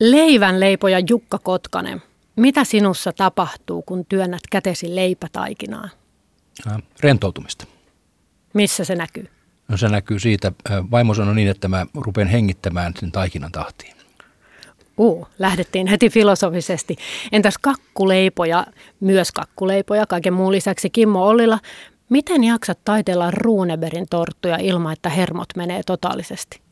Leivän leipoja Jukka Kotkanen. Mitä sinussa tapahtuu, kun työnnät kätesi leipätaikinaan? Rentoutumista. Missä se näkyy? No se näkyy siitä, vaimo sanoi niin, että mä rupean hengittämään sen taikinan tahtiin. Uh, lähdettiin heti filosofisesti. Entäs kakkuleipoja, myös kakkuleipoja, kaiken muun lisäksi Kimmo Ollila. Miten jaksat taiteella Runeberin torttuja ilman, että hermot menee totaalisesti?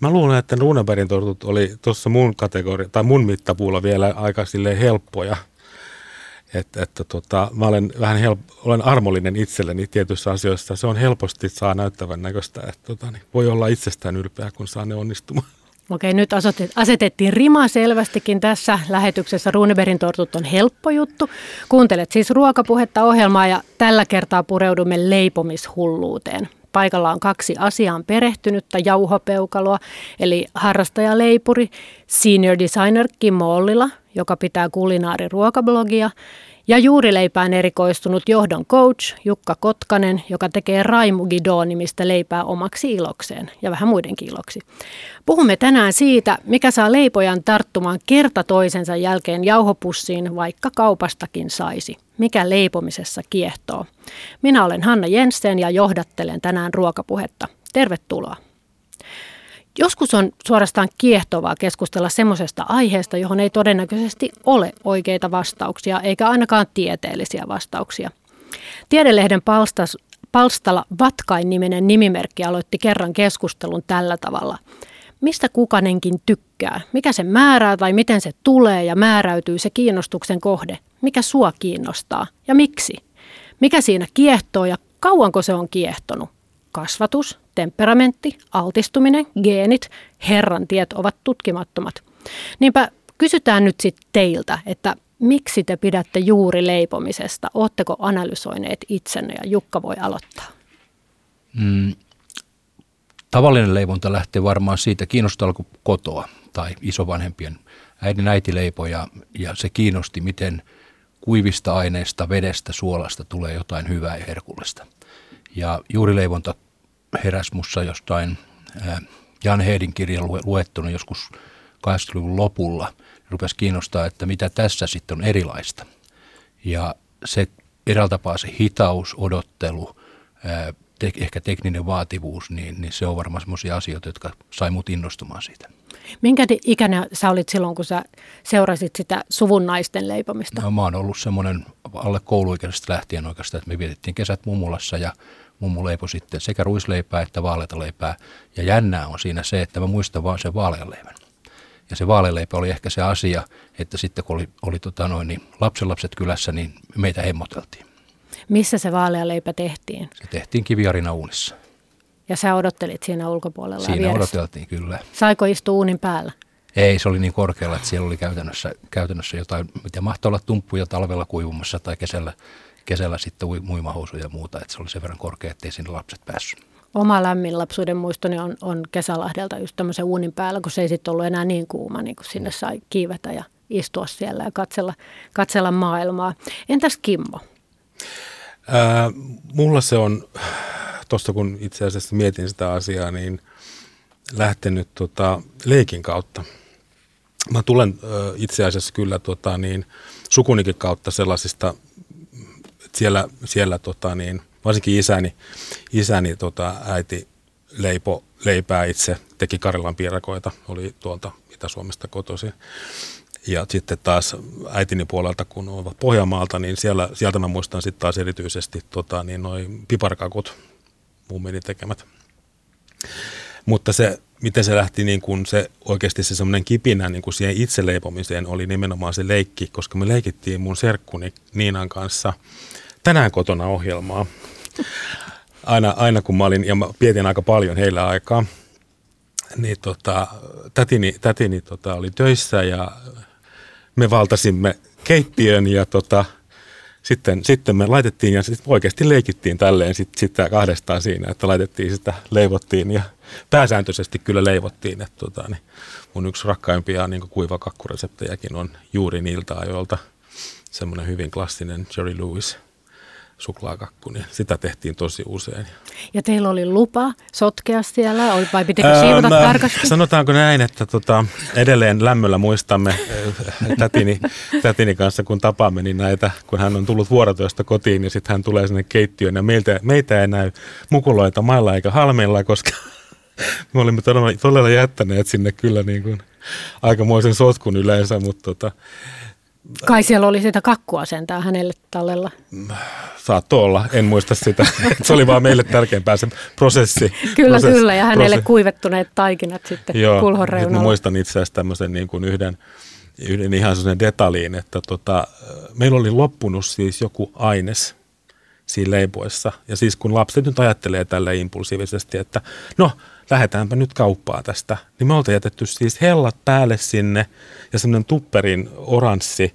Mä luulen, että Runebergin tortut oli tuossa mun kategoria, tai mun mittapuulla vielä aika silleen helppoja. Että, että tota, mä olen vähän help, olen armollinen itselleni tietyissä asioissa. Se on helposti saa näyttävän näköistä, että tota, niin voi olla itsestään ylpeä, kun saa ne onnistumaan. Okei, nyt asetettiin rima selvästikin tässä lähetyksessä. Runeberin tortut on helppo juttu. Kuuntelet siis ruokapuhetta ohjelmaa ja tällä kertaa pureudumme leipomishulluuteen. Paikalla on kaksi asiaan perehtynyttä jauhopeukaloa, eli harrastajaleipuri, senior designer Kimmo Ollila, joka pitää kulinaariruokablogia, ja juurileipään erikoistunut johdon coach Jukka Kotkanen, joka tekee Raimugido-nimistä leipää omaksi ilokseen ja vähän muidenkin iloksi. Puhumme tänään siitä, mikä saa leipojan tarttumaan kerta toisensa jälkeen jauhopussiin, vaikka kaupastakin saisi. Mikä leipomisessa kiehtoo. Minä olen Hanna Jensen ja johdattelen tänään ruokapuhetta. Tervetuloa. Joskus on suorastaan kiehtovaa keskustella semmoisesta aiheesta, johon ei todennäköisesti ole oikeita vastauksia, eikä ainakaan tieteellisiä vastauksia. Tiedelehden palstas, palstalla Vatkain-niminen nimimerkki aloitti kerran keskustelun tällä tavalla. Mistä kukanenkin tykkää? Mikä se määrää tai miten se tulee ja määräytyy se kiinnostuksen kohde? Mikä sua kiinnostaa ja miksi? Mikä siinä kiehtoo ja kauanko se on kiehtonut? Kasvatus, temperamentti, altistuminen, geenit, herran tiet ovat tutkimattomat. Niinpä kysytään nyt sitten teiltä, että miksi te pidätte juuri leipomisesta? Oletteko analysoineet itsenne ja Jukka voi aloittaa? Mm, tavallinen leivonta lähtee varmaan siitä, kiinnostaako kotoa tai isovanhempien äidin äiti leipoi ja, ja se kiinnosti, miten kuivista aineista, vedestä, suolasta tulee jotain hyvää ja herkullista. Ja juurileivonta heräs mussa jostain Jan Heidin kirjan luettuna joskus 80-luvun lopulla. Rupesi kiinnostaa, että mitä tässä sitten on erilaista. Ja se eräällä tapaa se hitaus, odottelu, te, ehkä tekninen vaativuus, niin, niin se on varmaan sellaisia asioita, jotka sai mut innostumaan siitä. Minkä ikäinen sä olit silloin, kun sä seurasit sitä suvun naisten leipomista? No, mä oon ollut semmoinen alle kouluikäisestä lähtien oikeastaan, että me vietettiin kesät mummulassa ja mummu leipoi sitten sekä ruisleipää että vaaleita Ja jännää on siinä se, että mä muistan vaan sen vaaleanleivän. Ja se vaaleleipä oli ehkä se asia, että sitten kun oli, oli tota noin, niin lapsenlapset kylässä, niin meitä hemmoteltiin. Missä se vaalealeipä tehtiin? Se tehtiin kiviarina uunissa. Ja sä odottelit siinä ulkopuolella Siinä vieressä. odoteltiin kyllä. Saiko istua uunin päällä? Ei, se oli niin korkealla, että siellä oli käytännössä, käytännössä jotain, mitä mahtoi olla tumppuja talvella kuivumassa tai kesällä kesällä sitten muimahousuja ja muuta, että se oli sen verran korkea, ettei sinne lapset päässyt. Oma lämmin lapsuuden muistoni on, on Kesälahdelta just tämmöisen uunin päällä, kun se ei sitten ollut enää niin kuuma, niin kun sinne sai kiivetä ja istua siellä ja katsella, katsella maailmaa. Entäs Kimmo? Ää, mulla se on, tuosta kun itse asiassa mietin sitä asiaa, niin lähtenyt tota, leikin kautta. Mä tulen ö, itse asiassa kyllä tota, niin, sukunikin kautta sellaisista siellä, siellä tota niin, varsinkin isäni, isäni tota, äiti leipo leipää itse, teki Karilan piirakoita, oli tuolta Itä-Suomesta kotoisin. Ja sitten taas äitini puolelta, kun ovat Pohjanmaalta, niin siellä, sieltä mä muistan sitten taas erityisesti tota, niin noin piparkakut, mummini tekemät. Mutta se, miten se lähti, niin kun se oikeasti se semmoinen kipinä niin kuin siihen itse leipomiseen oli nimenomaan se leikki, koska me leikittiin mun serkkuni Niinan kanssa – tänään kotona ohjelmaa. Aina, aina kun mä olin, ja mä pietin aika paljon heillä aikaa, niin tota, tätini, tätini tota, oli töissä ja me valtasimme keittiön ja tota, sitten, sitten me laitettiin ja sitten oikeasti leikittiin tälleen sit, sitä kahdestaan siinä, että laitettiin sitä, leivottiin ja pääsääntöisesti kyllä leivottiin. Että tota, niin mun yksi rakkaimpia niin kuivakakkureseptejäkin on juuri niiltä ajoilta semmoinen hyvin klassinen Jerry Lewis suklaakakku, niin sitä tehtiin tosi usein. Ja teillä oli lupa sotkea siellä, vai pitikö siivota öö, tarkasti? Sanotaanko näin, että tota, edelleen lämmöllä muistamme tätini, tätini kanssa, kun tapaamme, niin näitä, kun hän on tullut vuorotyöstä kotiin, niin sitten hän tulee sinne keittiöön, ja meiltä, meitä ei näy mukuloita mailla eikä halmeilla, koska me olimme todella, todella jättäneet sinne kyllä niin kuin aikamoisen sotkun yleensä, mutta tota, Kai siellä oli sitä kakkua sentään hänelle tallella. Saattoi olla, en muista sitä. se oli vaan meille tärkeämpää se prosessi. kyllä, prosessi, kyllä, ja hänelle prosessi. kuivettuneet taikinat sitten Joo, kulhon reunalla. muistan itse asiassa tämmöisen niin kuin yhden, yhden ihan sellaisen detaljiin, että tota, meillä oli loppunut siis joku aines siinä leipoessa. Ja siis kun lapset nyt ajattelee tällä impulsiivisesti, että no, lähdetäänpä nyt kauppaa tästä. Niin me oltiin jätetty siis hellat päälle sinne ja semmoinen tupperin oranssi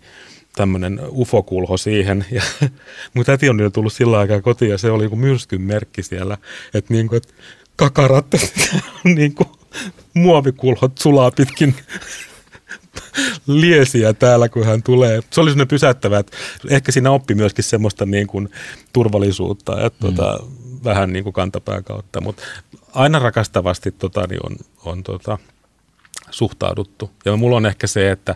tämmöinen ufokulho siihen. Ja mun täti on jo tullut sillä aikaa kotiin ja se oli joku myrskyn merkki siellä, että niin kuin, että kakarat, niin kuin muovikulhot sulaa pitkin liesiä täällä, kun hän tulee. Se oli sellainen pysäyttävä, että ehkä siinä oppi myöskin semmoista niin kuin turvallisuutta, että mm. tota, vähän niin kuin kantapään kautta, mutta aina rakastavasti tota, niin on, on tota, suhtauduttu. Ja mulla on ehkä se, että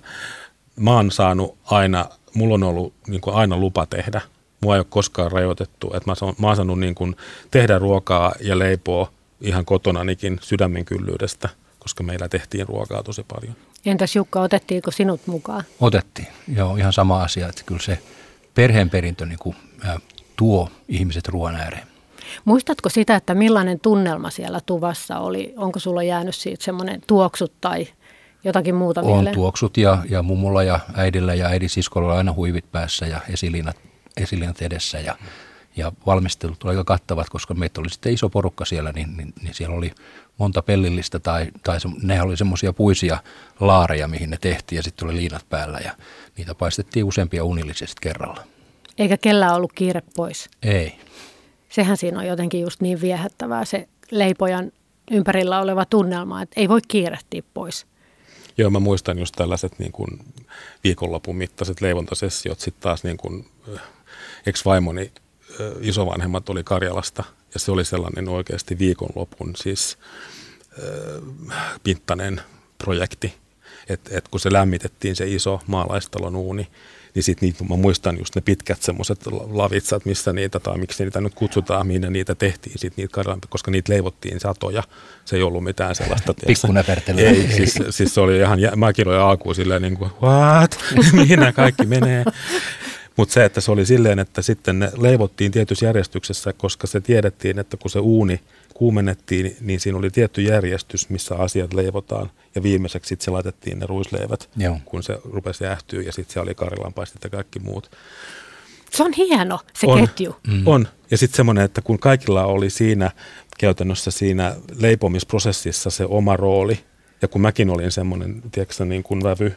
mä oon saanut aina, mulla on ollut niin kuin aina lupa tehdä. Mua ei ole koskaan rajoitettu. Että mä, mä oon saanut niin kuin tehdä ruokaa ja leipoa ihan kotonanikin sydämen kyllyydestä, koska meillä tehtiin ruokaa tosi paljon. Entäs Jukka, otettiinko sinut mukaan? Otettiin, joo, ihan sama asia. Että kyllä se perheenperintö niin kuin, äh, tuo ihmiset ruoan ääreen. Muistatko sitä, että millainen tunnelma siellä tuvassa oli? Onko sulla jäänyt siitä semmoinen tuoksut tai jotakin muuta On mieleen? tuoksut ja, ja mummulla ja äidillä ja äidin siskolla oli aina huivit päässä ja esiliinat, esiliinat edessä ja, ja valmistelut oli aika kattavat, koska meitä oli sitten iso porukka siellä, niin, niin, niin siellä oli monta pellillistä tai, tai se, ne oli semmoisia puisia laareja, mihin ne tehtiin ja sitten oli liinat päällä ja niitä paistettiin useampia unillisesti kerralla. Eikä kellään ollut kiire pois? Ei sehän siinä on jotenkin just niin viehättävää se leipojan ympärillä oleva tunnelma, että ei voi kiirehtiä pois. Joo, mä muistan just tällaiset niin kuin viikonlopun mittaiset leivontasessiot. Sitten taas niin kuin, äh, ex-vaimoni äh, isovanhemmat oli Karjalasta ja se oli sellainen oikeasti viikonlopun siis pinttainen projekti. Että et kun se lämmitettiin se iso maalaistalon uuni, niin sitten niitä, mä muistan just ne pitkät semmoiset lavitsat, missä niitä, tai miksi niitä nyt kutsutaan, minne niitä tehtiin, sit niitä Karjalan, koska niitä leivottiin satoja. Se ei ollut mitään sellaista. Pikkunäpertelyä. Ei, siis, siis, se oli ihan, mäkin olin alkuun silleen niin kuin, what, mihin nämä kaikki menee. Mutta se, että se oli silleen, että sitten ne leivottiin tietyssä järjestyksessä, koska se tiedettiin, että kun se uuni kuumennettiin, niin siinä oli tietty järjestys, missä asiat leivotaan. Ja viimeiseksi sitten se laitettiin ne ruisleivät, Joo. kun se rupesi jäähtyä ja sitten se oli karilanpaistit ja kaikki muut. Se on hieno, se on, ketju. Mm. On. Ja sitten semmoinen, että kun kaikilla oli siinä käytännössä siinä leipomisprosessissa se oma rooli, ja kun mäkin olin semmoinen, tiedätkö, niin kuin vävy,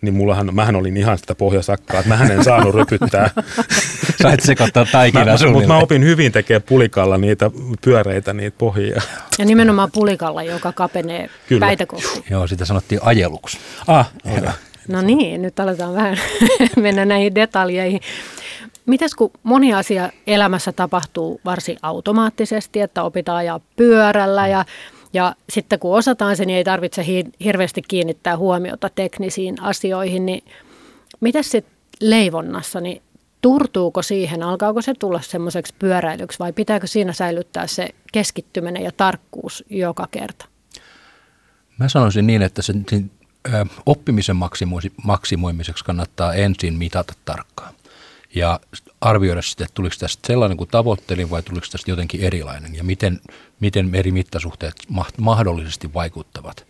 niin mullahan, mähän olin ihan sitä pohjasakkaa, että mähän en saanut rypyttää. Sait sekoittaa taikinaa Mutta mä opin hyvin tekemään pulikalla niitä pyöreitä, niitä pohjia. Ja nimenomaan pulikalla, joka kapenee Kyllä. päitä kohti. Joo, sitä sanottiin ajeluksi. Ah, okay. No niin, nyt aletaan vähän mennä näihin detaljeihin. Mites kun moni asia elämässä tapahtuu varsin automaattisesti, että opitaan ajaa pyörällä ja ja sitten kun osataan se, niin ei tarvitse hirveästi kiinnittää huomiota teknisiin asioihin. Niin miten sitten leivonnassa, niin turtuuko siihen, alkaako se tulla semmoiseksi pyöräilyksi vai pitääkö siinä säilyttää se keskittyminen ja tarkkuus joka kerta? Mä sanoisin niin, että sen, sen oppimisen maksimoimiseksi kannattaa ensin mitata tarkkaan ja arvioida sitten, että tuliko tästä sellainen kuin tavoittelin vai tuliko tästä jotenkin erilainen ja miten, miten eri mittasuhteet mahdollisesti vaikuttavat.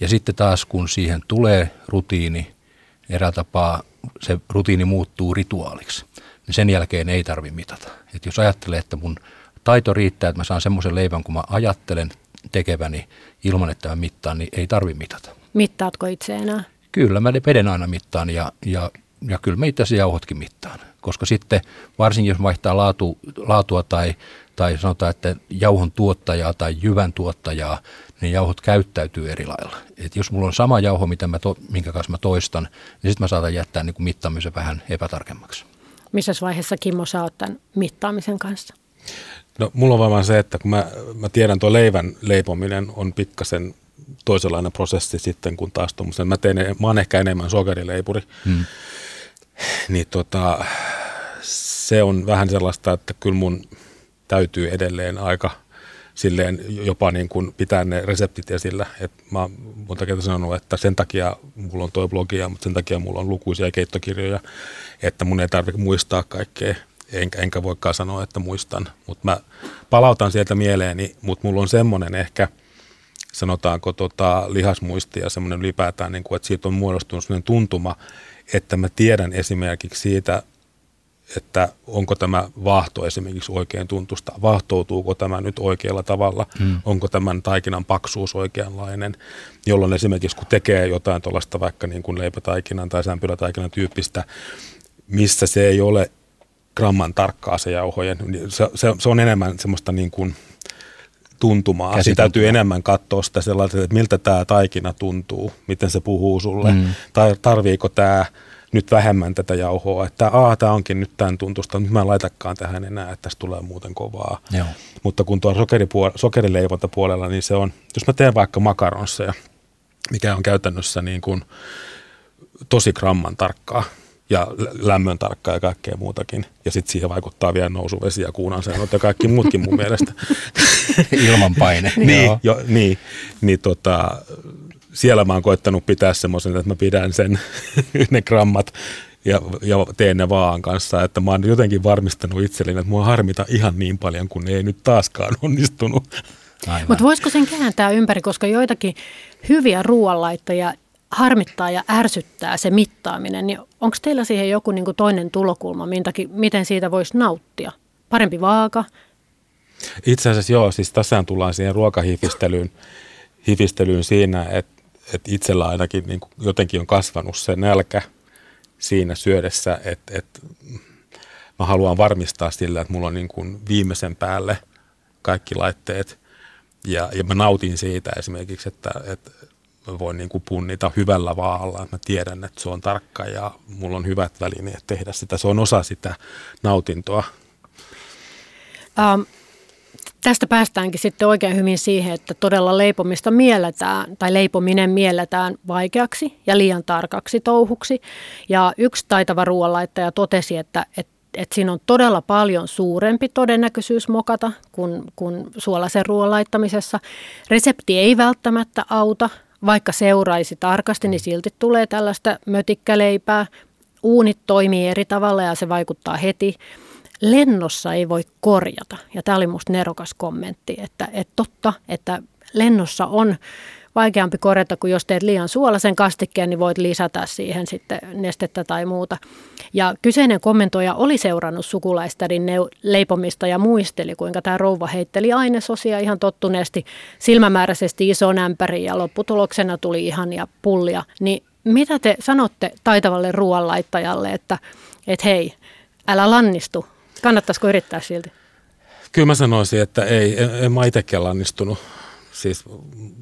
Ja sitten taas kun siihen tulee rutiini, erää tapaa se rutiini muuttuu rituaaliksi, niin sen jälkeen ei tarvi mitata. Et jos ajattelee, että mun taito riittää, että mä saan semmoisen leivän, kun mä ajattelen tekeväni ilman, että mä mittaan, niin ei tarvi mitata. Mittaatko itse enää? Kyllä, mä veden aina mittaan ja, ja ja kyllä me itse asiassa jauhotkin mittaan, koska sitten varsinkin jos vaihtaa laatu, laatua tai, tai sanotaan, että jauhon tuottajaa tai jyvän tuottajaa, niin jauhot käyttäytyy eri lailla. Et jos mulla on sama jauho, mitä mä to, minkä kanssa mä toistan, niin sitten mä saatan jättää niin kuin mittaamisen vähän epätarkemmaksi. Missä vaiheessa Kimmo sä oot tämän mittaamisen kanssa? No mulla on vaan se, että kun mä, mä tiedän tuo leivän leipominen on pikkasen toisenlainen prosessi sitten kuin taas tuommoisen. Mä, teen, mä oon ehkä enemmän sokerileipuri. Hmm. Niin tota, se on vähän sellaista, että kyllä mun täytyy edelleen aika silleen jopa niin kuin pitää ne reseptit esillä. Et mä oon monta kertaa sanonut, että sen takia mulla on tuo blogia, mutta sen takia mulla on lukuisia keittokirjoja, että mun ei tarvitse muistaa kaikkea. Enkä, enkä voikaan sanoa, että muistan, mutta mä palautan sieltä mieleeni, mutta mulla on semmoinen ehkä, sanotaanko tota, lihasmuisti ja semmoinen ylipäätään, niin kuin, että siitä on muodostunut semmoinen tuntuma, että mä tiedän esimerkiksi siitä että onko tämä vaahto esimerkiksi oikein tuntusta, vaahtoutuuko tämä nyt oikealla tavalla, hmm. onko tämän taikinan paksuus oikeanlainen, jolloin esimerkiksi kun tekee jotain tuollaista vaikka niin kuin leipätaikinan tai sämpylätaikinan tyyppistä, missä se ei ole gramman tarkkaa se jauhojen, niin se, se, se on enemmän semmoista niin kuin tuntumaa. Sitä täytyy enemmän katsoa sitä sellaista, että miltä tämä taikina tuntuu, miten se puhuu sulle, hmm. tai tarviiko tämä nyt vähemmän tätä jauhoa, että aa, tämä onkin nyt tämän tuntusta, nyt mä en laitakaan tähän enää, että tästä tulee muuten kovaa. Joo. Mutta kun tuo sokeripuol- sokerileivontapuolella, niin se on, jos mä teen vaikka makaronseja, mikä on käytännössä niin kuin tosi gramman tarkkaa, ja lämmön tarkkaa ja kaikkea muutakin. Ja sitten siihen vaikuttaa vielä nousuvesi ja kuunanseenot ja kaikki muutkin mun mielestä. Ilman paine. niin, jo, niin, niin tota, siellä mä oon koettanut pitää semmoisen, että mä pidän sen ne grammat ja, ja teen ne vaan kanssa, että mä oon jotenkin varmistanut itselleni, että mua harmita ihan niin paljon, kun ei nyt taaskaan onnistunut. Mutta voisiko sen kääntää ympäri, koska joitakin hyviä ruoanlaittajia harmittaa ja ärsyttää se mittaaminen, niin onko teillä siihen joku niin kuin toinen tulokulma, mintäkin, miten siitä voisi nauttia? Parempi vaaka? Itse asiassa joo, siis tässä tullaan siihen ruokahifistelyyn hifistelyyn siinä, että että itsellä ainakin niin kuin jotenkin on kasvanut se nälkä siinä syödessä, että, että mä haluan varmistaa sillä, että mulla on niin kuin viimeisen päälle kaikki laitteet ja, ja mä nautin siitä esimerkiksi, että, että mä voin niin kuin punnita hyvällä vaalla, mä tiedän, että se on tarkka ja mulla on hyvät välineet tehdä sitä. Se on osa sitä nautintoa. Um, tästä päästäänkin sitten oikein hyvin siihen, että todella leipomista mielletään tai leipominen mielletään vaikeaksi ja liian tarkaksi touhuksi. Ja yksi taitava ruoanlaittaja totesi, että, että että siinä on todella paljon suurempi todennäköisyys mokata kuin, kuin suolaisen ruoan laittamisessa. Resepti ei välttämättä auta, vaikka seuraisi tarkasti, niin silti tulee tällaista mötikkäleipää. Uunit toimii eri tavalla ja se vaikuttaa heti lennossa ei voi korjata. Ja tämä oli minusta nerokas kommentti, että, että totta, että lennossa on vaikeampi korjata kuin jos teet liian suolaisen kastikkeen, niin voit lisätä siihen sitten nestettä tai muuta. Ja kyseinen kommentoija oli seurannut sukulaistärin leipomista ja muisteli, kuinka tämä rouva heitteli ainesosia ihan tottuneesti silmämääräisesti isoon ämpäriin ja lopputuloksena tuli ihania pullia. Niin mitä te sanotte taitavalle ruoanlaittajalle, että, että hei, älä lannistu, Kannattaisiko yrittää silti? Kyllä mä sanoisin, että ei, en, en mä itsekään lannistunut. Siis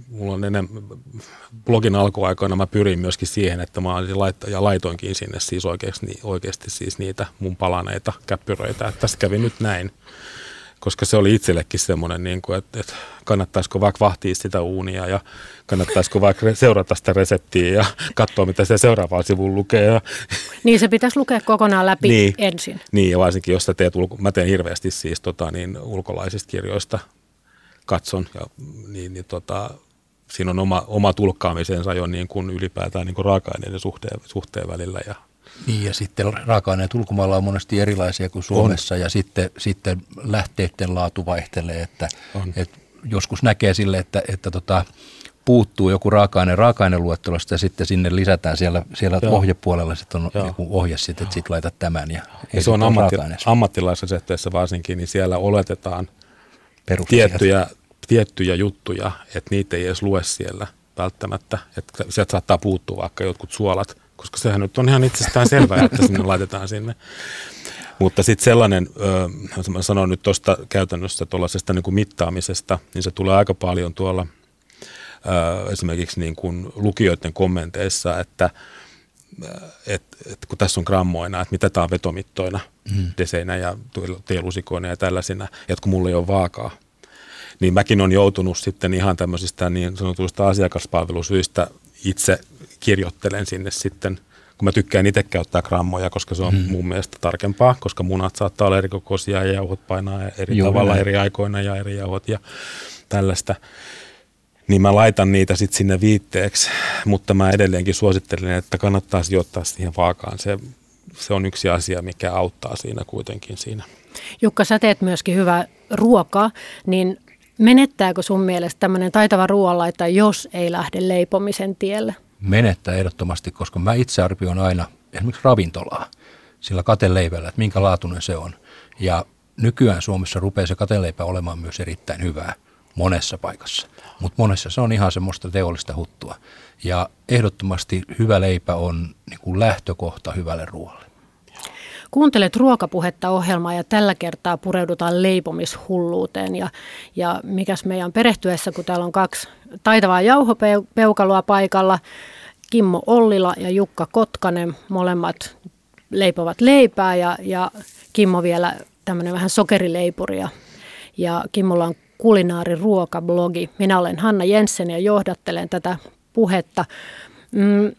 mulla on enemmän, blogin alkuaikoina mä pyrin myöskin siihen, että mä laittaa, ja laitoinkin sinne siis oikeasti, oikeasti siis niitä mun palaneita käppyröitä, että tästä kävi nyt näin koska se oli itsellekin semmoinen, niin kuin, että, että kannattaisiko vaikka vahtia sitä uunia ja kannattaisiko vaikka seurata sitä reseptiä ja katsoa, mitä se seuraavalla sivulla lukee. Ja... Niin se pitäisi lukea kokonaan läpi niin, ensin. Niin ja varsinkin jos sä teet, ulko- mä teen hirveästi siis tota, niin, ulkolaisista kirjoista katson ja niin, niin tota, siinä on oma, oma tulkkaamisensa jo niin kuin ylipäätään niin kuin raaka-aineiden suhteen, suhteen välillä ja niin ja sitten raaka-aineet ulkomailla on monesti erilaisia kuin Suomessa on. ja sitten, sitten lähteiden laatu vaihtelee, että, että joskus näkee sille, että, että tota, puuttuu joku raaka-aine raaka-aineluettelosta ja sitten sinne lisätään siellä, siellä ohjepuolella sitten on joku ohje sitten, että sitten laitat tämän. Ja, ja se on ammatti, ammattilaisresehteissä varsinkin, niin siellä oletetaan tiettyjä, tiettyjä juttuja, että niitä ei edes lue siellä välttämättä. Että sieltä saattaa puuttua vaikka jotkut suolat, koska sehän nyt on ihan itsestään selvää, että sinne laitetaan sinne. Mutta sitten sellainen, mä sanon nyt tuosta käytännössä tuollaisesta niin kuin mittaamisesta, niin se tulee aika paljon tuolla esimerkiksi niin kuin lukijoiden kommenteissa, että että et kun tässä on grammoina, että mitä tämä on vetomittoina, mm. deseinä ja teelusikoina ja tällaisina, että kun mulla ei ole vaakaa, niin mäkin on joutunut sitten ihan tämmöisistä niin sanotuista asiakaspalvelusyistä itse kirjoittelen sinne sitten, kun mä tykkään itse käyttää grammoja, koska se on mm. mun mielestä tarkempaa, koska munat saattaa olla eri kokoisia ja jauhot painaa eri Juuri tavalla näin. eri aikoina ja eri jauhot ja tällaista niin mä laitan niitä sitten sinne viitteeksi, mutta mä edelleenkin suosittelen, että kannattaa sijoittaa siihen vaakaan. Se, se on yksi asia, mikä auttaa siinä kuitenkin siinä. Jukka, sä teet myöskin hyvää ruokaa, niin menettääkö sun mielestä tämmöinen taitava ruoanlaita, jos ei lähde leipomisen tielle? Menettää ehdottomasti, koska mä itse arvioin aina esimerkiksi ravintolaa sillä kateleivällä, että minkä laatuinen se on. Ja nykyään Suomessa rupeaa se kateleipä olemaan myös erittäin hyvää monessa paikassa. Mutta monessa se on ihan semmoista teollista huttua. Ja ehdottomasti hyvä leipä on niin kuin lähtökohta hyvälle ruoalle. Kuuntelet ruokapuhetta ohjelmaa ja tällä kertaa pureudutaan leipomishulluuteen. Ja, ja mikäs meidän perehtyessä, kun täällä on kaksi taitavaa jauhopeukalua paikalla, Kimmo Ollila ja Jukka Kotkanen, molemmat leipovat leipää ja, ja Kimmo vielä tämmöinen vähän sokerileipuri ja, ja Kimmolla on kulinaariruokablogi. Minä olen Hanna Jensen ja johdattelen tätä puhetta. Mm,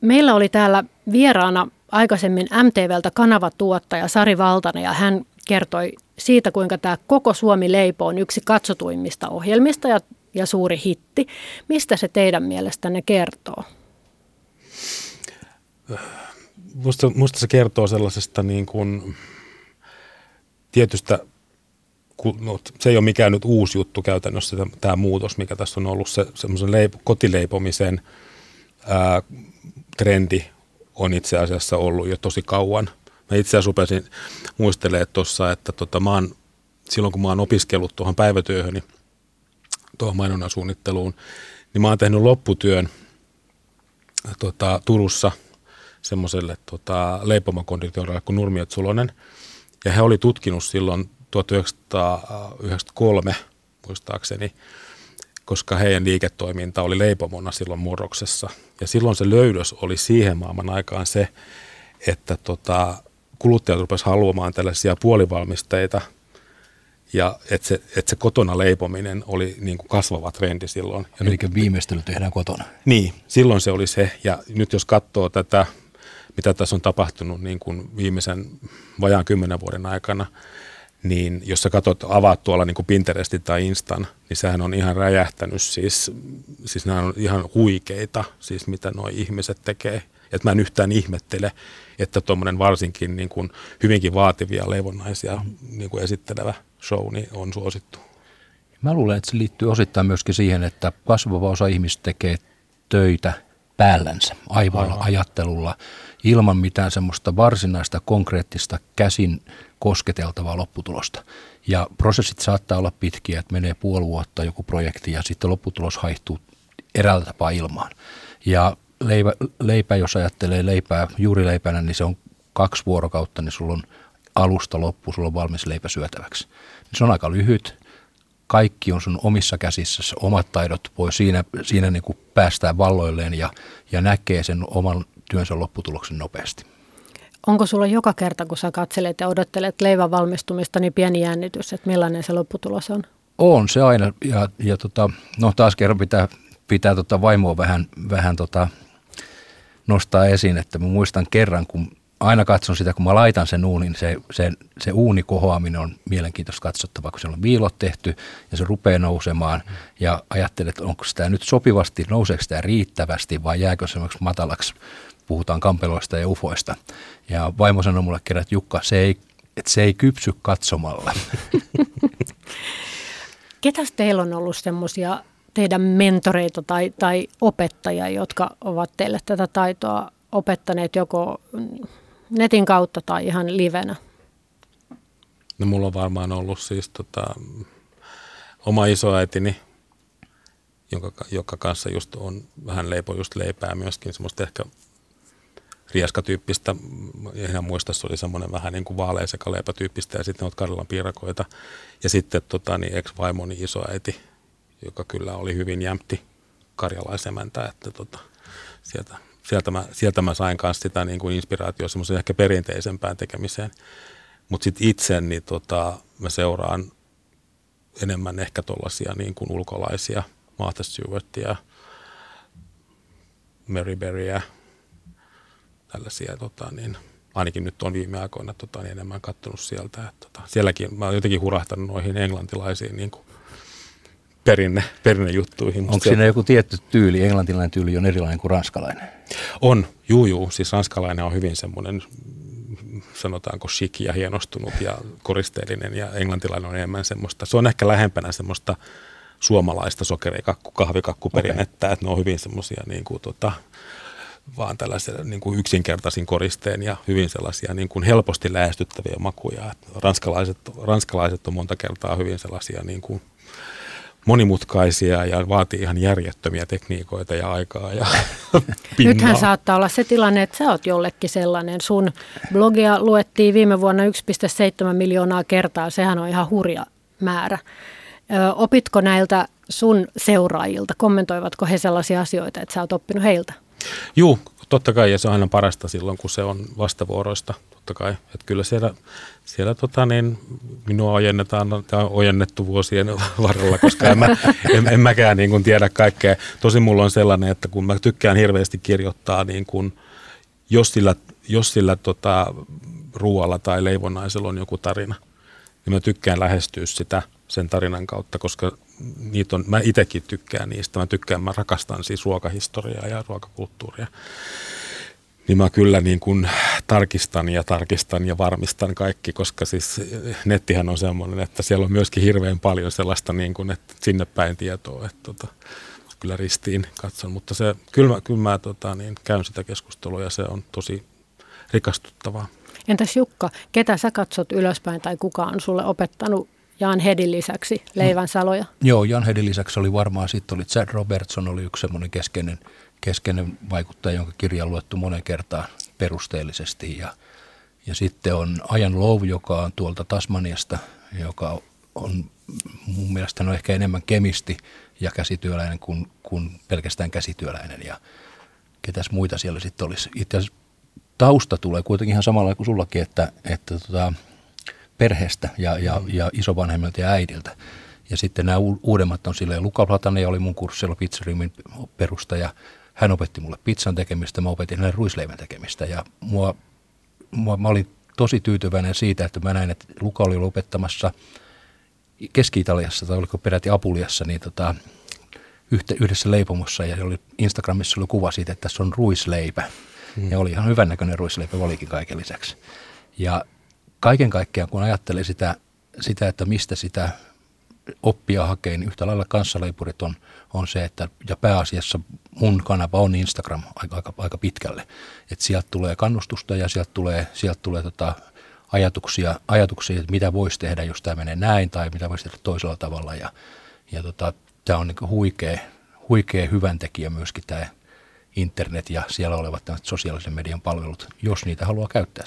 meillä oli täällä vieraana aikaisemmin MTVltä kanavatuottaja Sari Valtanen ja hän kertoi siitä, kuinka tämä Koko Suomi leipo on yksi katsotuimmista ohjelmista ja, ja suuri hitti. Mistä se teidän mielestänne kertoo? Musta, musta se kertoo sellaisesta niin kuin tietystä no, se ei ole mikään nyt uusi juttu käytännössä, tämä muutos, mikä tässä on ollut, se semmoisen leip, kotileipomisen ää, trendi on itse asiassa ollut jo tosi kauan. Mä itse asiassa rupesin muistelemaan tuossa, että tota, mä oon, silloin kun mä oon opiskellut tuohon päivätyöhön, tuohon mainonnan suunnitteluun, niin mä oon tehnyt lopputyön tota, Turussa semmoiselle tota, leipomakonditoralle kuin Nurmiot Sulonen. Ja he oli tutkinut silloin 1993 muistaakseni, koska heidän liiketoiminta oli leipomona silloin murroksessa. Ja silloin se löydös oli siihen maailman aikaan se, että tota, kuluttajat rupesivat haluamaan tällaisia puolivalmisteita ja että se, että se kotona leipominen oli niin kuin kasvava trendi silloin. Ja Eli nyt, viimeistely tehdään kotona. Niin, silloin se oli se. Ja nyt jos katsoo tätä, mitä tässä on tapahtunut niin kuin viimeisen vajaan kymmenen vuoden aikana, niin jos sä katsot, avaat tuolla niin kuin Pinterestin tai Instan, niin sehän on ihan räjähtänyt, siis, siis nämä on ihan huikeita, siis mitä nuo ihmiset tekee. Että mä en yhtään ihmettele, että tuommoinen varsinkin niin kuin hyvinkin vaativia leivonnaisia niin kuin esittelevä show niin on suosittu. Mä luulen, että se liittyy osittain myöskin siihen, että kasvava osa ihmistä tekee töitä päällänsä, aivoilla, Aivan. ajattelulla, ilman mitään semmoista varsinaista konkreettista käsin kosketeltavaa lopputulosta. Ja prosessit saattaa olla pitkiä, että menee puoli vuotta joku projekti ja sitten lopputulos haihtuu eräällä tapaa ilmaan. Ja leipä, leipä jos ajattelee leipää juurileipänä, niin se on kaksi vuorokautta, niin sulla on alusta loppu, sulla on valmis leipä syötäväksi. Niin se on aika lyhyt, kaikki on sun omissa käsissä, omat taidot voi siinä, siinä niin kuin päästää valloilleen ja, ja näkee sen oman työnsä lopputuloksen nopeasti. Onko sulla joka kerta, kun sä katselet ja odottelet leivän valmistumista, niin pieni jännitys, että millainen se lopputulos on? On se aina. Ja, ja tota, no taas kerran pitää, pitää tota vaimoa vähän, vähän tota nostaa esiin, että mä muistan kerran, kun aina katson sitä, kun mä laitan sen uunin, se, se, se uunikohoaminen on mielenkiintoista katsottavaa, kun siellä on viilot tehty ja se rupeaa nousemaan ja ajattelet, onko sitä nyt sopivasti, nouseeko sitä riittävästi vai jääkö se matalaksi puhutaan kampeloista ja ufoista. Ja vaimo sanoi mulle kerran, että Jukka, se ei, että se ei kypsy katsomalla. Ketäs teillä on ollut semmoisia teidän mentoreita tai, tai opettajia, jotka ovat teille tätä taitoa opettaneet joko netin kautta tai ihan livenä? No mulla on varmaan ollut siis tota, oma isoäitini, jonka, joka kanssa just on vähän leipo just leipää myöskin, semmoista ehkä rieskatyyppistä, ihan muista se oli semmoinen vähän niin kuin vaalea sekaleipätyyppistä ja sitten on Karjalan piirakoita. Ja sitten tota, niin ex-vaimoni isoäiti, joka kyllä oli hyvin jämpti karjalaisemäntä, että tota, sieltä sieltä mä, sieltä mä sain kanssa sitä niin kuin inspiraatio semmoisen ehkä perinteisempään tekemiseen. Mutta sitten itse, niin tota, mä seuraan enemmän ehkä tuollaisia niin kuin ulkolaisia, Martha Stewartia, Mary Berryä, tällaisia tota, niin, ainakin nyt on viime aikoina tota, niin enemmän katsonut sieltä. Että, tota, sielläkin mä oon jotenkin hurahtanut noihin englantilaisiin niin kuin perinne, perinnejuttuihin. Onko siinä joku tietty tyyli, englantilainen tyyli on erilainen kuin ranskalainen? On, juu, juu. Siis ranskalainen on hyvin semmoinen, sanotaanko chic ja hienostunut ja koristeellinen ja englantilainen on enemmän semmoista. Se on ehkä lähempänä semmoista suomalaista sokerikakku, kahvikakkuperinnettä, okay. että ne on hyvin semmoisia niin kuin, tota, vaan tällaisia niin kuin yksinkertaisin koristeen ja hyvin sellaisia niin kuin helposti lähestyttäviä makuja. Ranskalaiset, ranskalaiset on monta kertaa hyvin sellaisia niin kuin monimutkaisia ja vaatii ihan järjettömiä tekniikoita ja aikaa ja Nythän saattaa olla se tilanne, että sä oot jollekin sellainen. Sun blogia luettiin viime vuonna 1,7 miljoonaa kertaa. Sehän on ihan hurja määrä. Ö, opitko näiltä sun seuraajilta? Kommentoivatko he sellaisia asioita, että sä oot oppinut heiltä? Joo, totta kai, ja se on aina parasta silloin, kun se on vastavuoroista, totta kai. Että kyllä siellä, siellä tota niin, minua ojennetaan, tämä on ojennettu vuosien varrella, koska en, mä, en, en mäkään niin kuin tiedä kaikkea. Tosin mulla on sellainen, että kun mä tykkään hirveästi kirjoittaa, niin kun, jos sillä, jos sillä tota, ruoalla tai leivonnaisella on joku tarina, niin mä tykkään lähestyä sitä sen tarinan kautta, koska niitä on, mä itsekin tykkään niistä. Mä tykkään, mä rakastan siis ruokahistoriaa ja ruokakulttuuria. Niin mä kyllä niin kuin tarkistan ja tarkistan ja varmistan kaikki, koska siis nettihän on semmoinen, että siellä on myöskin hirveän paljon sellaista niin kuin, että sinne päin tietoa, että tota, kyllä ristiin katson, mutta se, kyllä mä, kyllä mä tota, niin, käyn sitä keskustelua ja se on tosi rikastuttavaa. Entäs Jukka, ketä sä katsot ylöspäin tai kuka on sulle opettanut Jan Hedin lisäksi Leivän Saloja? Mm. Joo, Jan Hedin lisäksi oli varmaan, sitten oli Chad Robertson, oli yksi semmoinen keskeinen, keskeinen vaikuttaja, jonka kirja on luettu monen kertaan perusteellisesti. Ja, ja sitten on Ajan Love, joka on tuolta Tasmaniasta, joka on mun mielestä on ehkä enemmän kemisti ja käsityöläinen kuin, kuin pelkästään käsityöläinen. Ja ketäs muita siellä sitten olisi. Itse asiassa tausta tulee kuitenkin ihan samalla kuin sullakin, että, että tota, perheestä ja, ja, ja isovanhemmilta ja äidiltä. Ja sitten nämä uudemmat on silleen, Luka Platanen oli mun kurssilla pizzariumin perustaja. Hän opetti mulle pizzan tekemistä, mä opetin hänelle ruisleivän tekemistä. Ja mua, mua, mä olin tosi tyytyväinen siitä, että mä näin, että Luka oli opettamassa Keski-Italiassa tai oliko peräti Apuliassa, niin tota, yhdessä leipomossa ja oli Instagramissa oli kuva siitä, että tässä on ruisleipä. Mm. Ja oli ihan hyvännäköinen ruisleipä, olikin kaiken lisäksi. Ja kaiken kaikkiaan, kun ajattelee sitä, sitä, että mistä sitä oppia hakee, niin yhtä lailla kanssaleipurit on, on se, että ja pääasiassa mun kanava on Instagram aika, aika, aika pitkälle. Että sieltä tulee kannustusta ja sieltä tulee, sieltä tulee tota ajatuksia, ajatuksia, että mitä voisi tehdä, jos tämä menee näin tai mitä voisi tehdä toisella tavalla. Ja, ja tota, tämä on niin huikea, huikea hyvän tekijä myöskin tämä internet ja siellä olevat sosiaalisen median palvelut, jos niitä haluaa käyttää.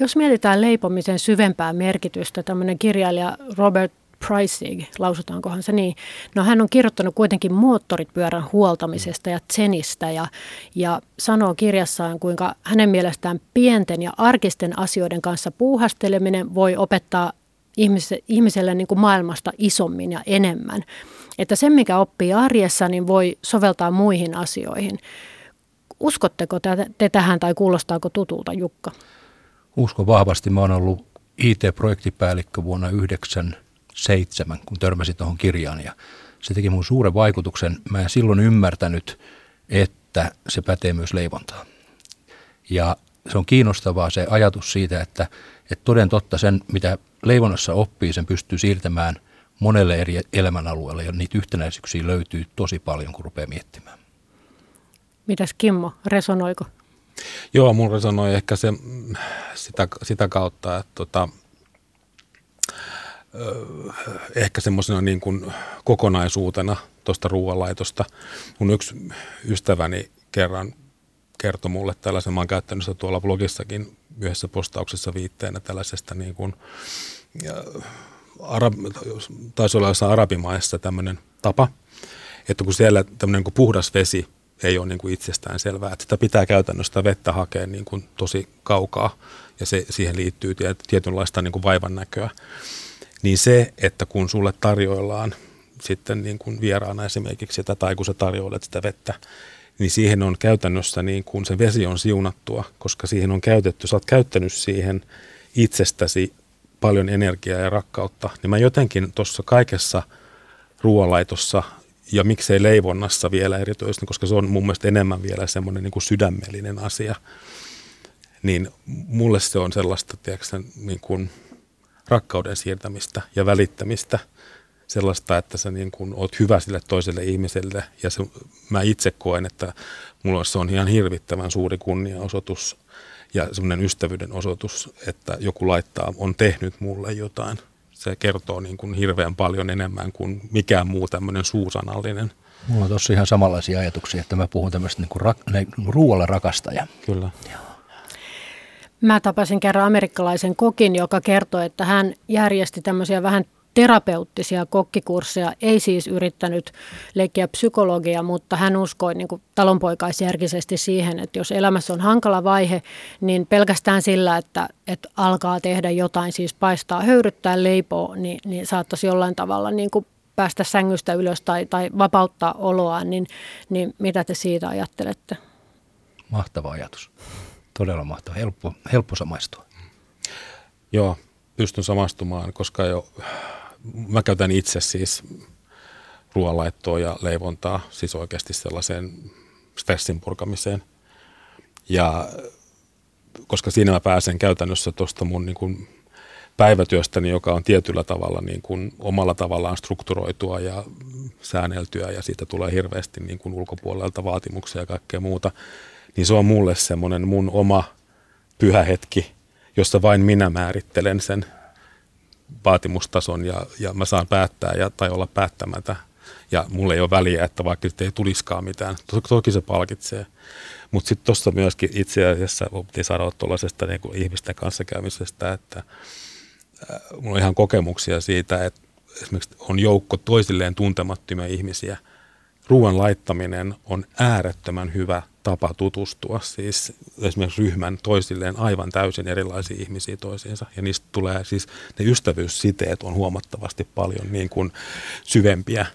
Jos mietitään leipomisen syvempää merkitystä, tämmöinen kirjailija Robert Pricing, lausutaankohan se niin. No hän on kirjoittanut kuitenkin moottoripyörän huoltamisesta ja tsenistä ja, ja sanoo kirjassaan, kuinka hänen mielestään pienten ja arkisten asioiden kanssa puuhasteleminen voi opettaa ihmiselle niin kuin maailmasta isommin ja enemmän. Että se, mikä oppii arjessa, niin voi soveltaa muihin asioihin. Uskotteko te, tähän tai kuulostaako tutulta, Jukka? Uskon vahvasti. Mä oon ollut IT-projektipäällikkö vuonna 1997, kun törmäsin tuohon kirjaan ja se teki mun suuren vaikutuksen. Mä en silloin ymmärtänyt, että se pätee myös leivontaan. Ja se on kiinnostavaa se ajatus siitä, että, että toden totta sen, mitä leivonnassa oppii, sen pystyy siirtämään monelle eri elämänalueelle ja niitä yhtenäisyyksiä löytyy tosi paljon, kun rupeaa miettimään. Mitäs Kimmo, resonoiko? Joo, mun resonoi ehkä se sitä, sitä kautta, että tota, ehkä semmoisena niin kuin kokonaisuutena tuosta ruoanlaitosta. Mun yksi ystäväni kerran kertoi mulle tällaisen, mä oon käyttänyt sitä tuolla blogissakin yhdessä postauksessa viitteenä tällaisesta niin kuin, ja, arab, taisi olla jossain arabimaissa tämmöinen tapa, että kun siellä tämmöinen niin puhdas vesi ei ole niin kuin itsestään selvää. Että sitä pitää käytännössä vettä hakea niin kuin tosi kaukaa ja se, siihen liittyy tietynlaista niin kuin vaivan näköä. Niin se, että kun sulle tarjoillaan sitten niin kuin vieraana esimerkiksi sitä, tai kun sä tarjoilet sitä vettä, niin siihen on käytännössä niin kuin se vesi on siunattua, koska siihen on käytetty, sä oot käyttänyt siihen itsestäsi paljon energiaa ja rakkautta, niin mä jotenkin tuossa kaikessa ruoanlaitossa ja miksei leivonnassa vielä erityisesti, koska se on mun mielestä enemmän vielä semmoinen niin kuin sydämellinen asia, niin mulle se on sellaista, tiedätkö, niin kuin rakkauden siirtämistä ja välittämistä – sellaista, että sä niin kuin oot hyvä sille toiselle ihmiselle. Ja se, mä itse koen, että mulla se on ihan hirvittävän suuri kunniaosoitus ja semmoinen ystävyyden osoitus, että joku laittaa, on tehnyt mulle jotain. Se kertoo niin kuin hirveän paljon enemmän kuin mikään muu tämmöinen suusanallinen. Mulla on tossa ihan samanlaisia ajatuksia, että mä puhun tämmöistä niin kuin ra- niin ruoalla rakastaja. Kyllä. Joo. Mä tapasin kerran amerikkalaisen kokin, joka kertoi, että hän järjesti tämmöisiä vähän terapeuttisia kokkikursseja, ei siis yrittänyt leikkiä psykologia, mutta hän uskoi niin kuin talonpoikaisjärkisesti siihen, että jos elämässä on hankala vaihe, niin pelkästään sillä, että, että alkaa tehdä jotain, siis paistaa, höyryttää, leipoo, niin, niin saattaisi jollain tavalla niin kuin päästä sängystä ylös tai, tai vapauttaa oloa, niin, niin mitä te siitä ajattelette? Mahtava ajatus. Todella mahtava. Helppo, helppo samaistua. Joo, pystyn samastumaan, koska jo mä käytän itse siis ruoanlaittoa ja leivontaa, siis oikeasti sellaiseen stressin purkamiseen. Ja koska siinä mä pääsen käytännössä tuosta mun niin kuin päivätyöstäni, joka on tietyllä tavalla niin kuin omalla tavallaan strukturoitua ja säänneltyä ja siitä tulee hirveästi niin kuin ulkopuolelta vaatimuksia ja kaikkea muuta, niin se on mulle semmoinen mun oma pyhä hetki, jossa vain minä määrittelen sen vaatimustason ja, ja mä saan päättää ja, tai olla päättämättä. Ja mulle ei ole väliä, että vaikka nyt ei tuliskaan mitään. Toki se palkitsee. Mutta sitten tuossa myöskin itse asiassa piti sanoa tuollaisesta niin ihmisten kanssakäymisestä, että äh, mulla on ihan kokemuksia siitä, että esimerkiksi on joukko toisilleen tuntemattomia ihmisiä. Ruoan laittaminen on äärettömän hyvä tapa tutustua siis esimerkiksi ryhmän toisilleen aivan täysin erilaisia ihmisiä toisiinsa. Ja niistä tulee siis, ne ystävyyssiteet on huomattavasti paljon niin kuin syvempiä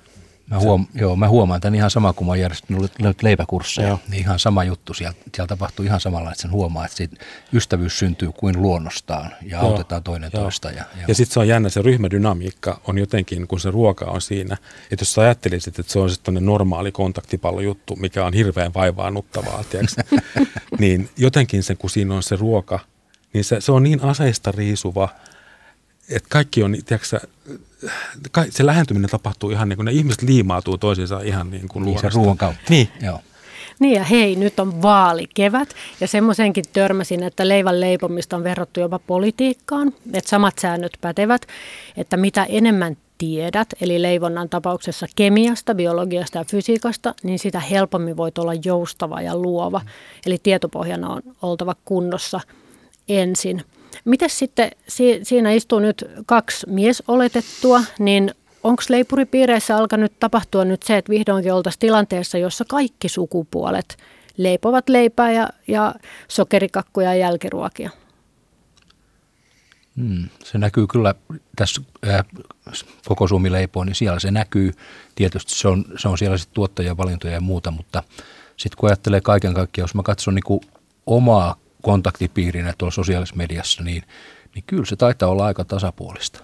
Mä, huom- joo, mä huomaan tämän ihan sama, kun mä oon järjestänyt leipäkursseja, joo. niin ihan sama juttu. Siellä, siellä tapahtuu ihan samalla, että sen huomaa, että siitä ystävyys syntyy kuin luonnostaan ja joo. autetaan toinen joo. toista. Ja, ja, ja sitten se on jännä, se ryhmädynamiikka on jotenkin, kun se ruoka on siinä, että jos sä ajattelisit, että se on sitten normaali kontaktipallojuttu, mikä on hirveän vaivaannuttavaa, niin jotenkin se, kun siinä on se ruoka, niin se, se on niin aseista riisuva, että kaikki on, tiedätkö, se lähentyminen tapahtuu ihan niin kuin ne ihmiset liimautuu toisiinsa ihan niin kuin niin, se ruoan kautta. Niin. Joo. Niin ja hei, nyt on vaalikevät ja semmoisenkin törmäsin, että leivän leipomista on verrattu jopa politiikkaan, että samat säännöt pätevät, että mitä enemmän tiedät, eli leivonnan tapauksessa kemiasta, biologiasta ja fysiikasta, niin sitä helpommin voit olla joustava ja luova. Eli tietopohjana on oltava kunnossa ensin. Miten sitten, siinä istuu nyt kaksi miesoletettua, niin onko leipuripiireissä alkanut tapahtua nyt se, että vihdoinkin oltaisiin tilanteessa, jossa kaikki sukupuolet leipovat leipää ja, ja sokerikakkuja ja jälkiruokia? Hmm, se näkyy kyllä tässä äh, koko Suomi leipoo, niin siellä se näkyy. Tietysti se on, se on siellä sitten tuottajavalintoja ja muuta, mutta sitten kun ajattelee kaiken kaikkiaan, jos mä katson niin omaa kontaktipiirinä tuolla sosiaalisessa mediassa, niin, niin kyllä se taitaa olla aika tasapuolista.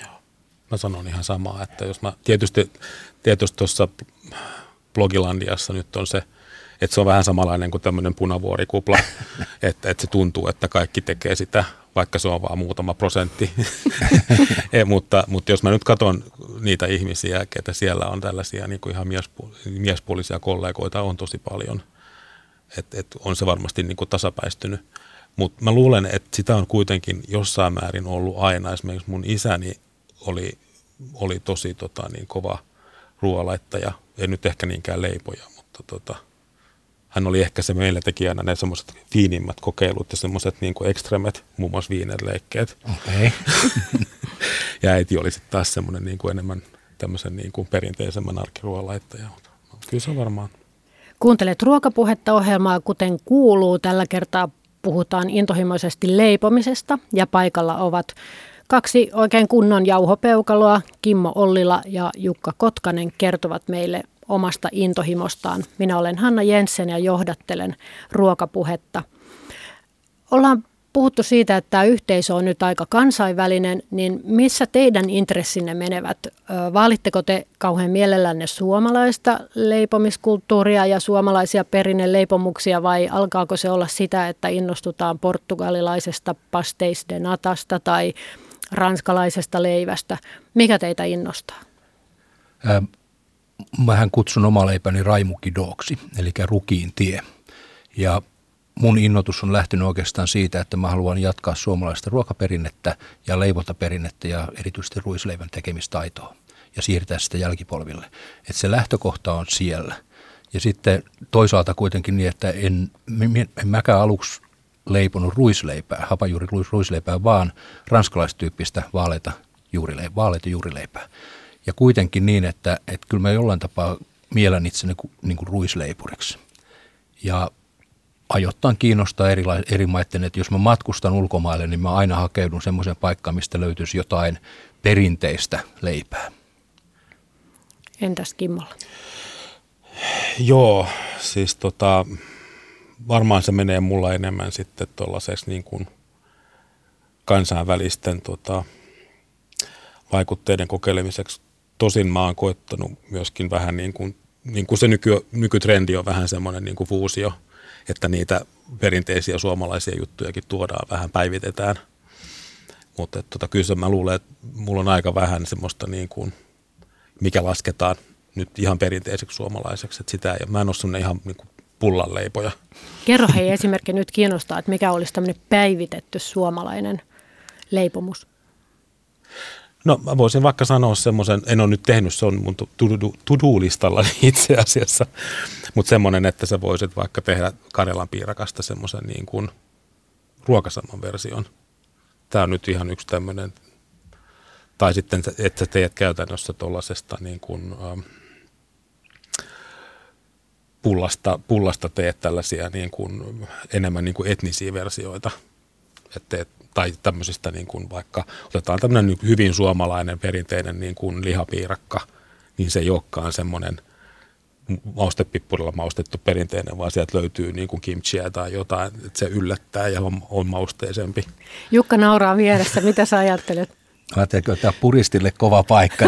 Joo. Mä sanon ihan samaa, että jos mä tietysti tietysti tuossa Blogilandiassa nyt on se, että se on vähän samanlainen kuin tämmöinen punavuorikupla, että, että se tuntuu, että kaikki tekee sitä, vaikka se on vain muutama prosentti. e, mutta, mutta jos mä nyt katson niitä ihmisiä, ketä siellä on tällaisia niin kuin ihan miespuolisia kollegoita, on tosi paljon – että et on se varmasti niin kuin tasapäistynyt. Mutta mä luulen, että sitä on kuitenkin jossain määrin ollut aina. Esimerkiksi mun isäni oli, oli tosi tota, niin kova ruoalaittaja, ei nyt ehkä niinkään leipoja, mutta tota, hän oli ehkä se meillä teki aina ne semmoiset fiinimmät kokeilut ja semmoiset niin ekstremet, muun muassa viinerleikkeet. Okay. ja äiti oli sitten taas semmoinen niin kuin enemmän tämmöisen niin kuin perinteisemmän arkiruoalaittaja. Kyllä se on varmaan Kuuntelet ruokapuhetta ohjelmaa, kuten kuuluu. Tällä kertaa puhutaan intohimoisesti leipomisesta ja paikalla ovat kaksi oikein kunnon jauhopeukaloa, Kimmo Ollila ja Jukka Kotkanen kertovat meille omasta intohimostaan. Minä olen Hanna Jensen ja johdattelen ruokapuhetta. Ollaan puhuttu siitä, että tämä yhteisö on nyt aika kansainvälinen, niin missä teidän intressinne menevät? Vaalitteko te kauhean mielellänne suomalaista leipomiskulttuuria ja suomalaisia perinneleipomuksia vai alkaako se olla sitä, että innostutaan portugalilaisesta pasteis de natasta tai ranskalaisesta leivästä? Mikä teitä innostaa? Ähm, mähän kutsun oma leipäni Raimukidooksi, eli rukiin tie. Ja mun innotus on lähtenyt oikeastaan siitä, että mä haluan jatkaa suomalaista ruokaperinnettä ja leivotaperinnettä ja erityisesti ruisleivän tekemistaitoa ja siirtää sitä jälkipolville. Että se lähtökohta on siellä. Ja sitten toisaalta kuitenkin niin, että en, en mäkään aluksi leiponut ruisleipää, hapajuuri ruisleipää, vaan ranskalaistyyppistä vaaleita juurileipää, vaaleita juurileipää. Ja kuitenkin niin, että, että kyllä mä jollain tapaa mielen itseni niin kuin ruisleipuriksi. Ja ajoittain kiinnostaa eri, eri maiden, että jos mä matkustan ulkomaille, niin mä aina hakeudun semmoisen paikkaan, mistä löytyisi jotain perinteistä leipää. Entäs Kimmolla? Joo, siis tota, varmaan se menee mulla enemmän sitten tuollaiseksi niin kuin kansainvälisten tota, vaikutteiden kokeilemiseksi. Tosin mä oon koettanut myöskin vähän niin kuin, niin kuin se nyky, nykytrendi on vähän semmoinen niin kuin fuusio – että niitä perinteisiä suomalaisia juttujakin tuodaan, vähän päivitetään. Mutta tota, kyllä mä luulen, että mulla on aika vähän semmoista niin kuin, mikä lasketaan nyt ihan perinteiseksi suomalaiseksi. Että sitä ei, mä en ole ihan niin kuin pullanleipoja. Kerro hei esimerkki nyt kiinnostaa, että mikä olisi tämmöinen päivitetty suomalainen leipomus? No mä voisin vaikka sanoa semmoisen, en ole nyt tehnyt, se on mun to-do-listalla itse asiassa, mutta semmoinen, että sä voisit vaikka tehdä Karjalan piirakasta semmoisen niin kuin ruokasamman version. Tämä on nyt ihan yksi tämmöinen, tai sitten, että sä teet käytännössä tuollaisesta niin kuin, ähm, pullasta, pullasta teet tällaisia niin kuin, enemmän niin kuin etnisiä versioita. Että teet tai tämmöisistä niin kuin vaikka, otetaan tämmöinen hyvin suomalainen perinteinen niin kuin lihapiirakka, niin se ei olekaan semmoinen maustepippurilla maustettu perinteinen, vaan sieltä löytyy niin kuin kimchiä tai jotain, että se yllättää ja on, on mausteisempi. Jukka nauraa vieressä, mitä sä ajattelet? Ajattelin, että tämä puristille kova paikka.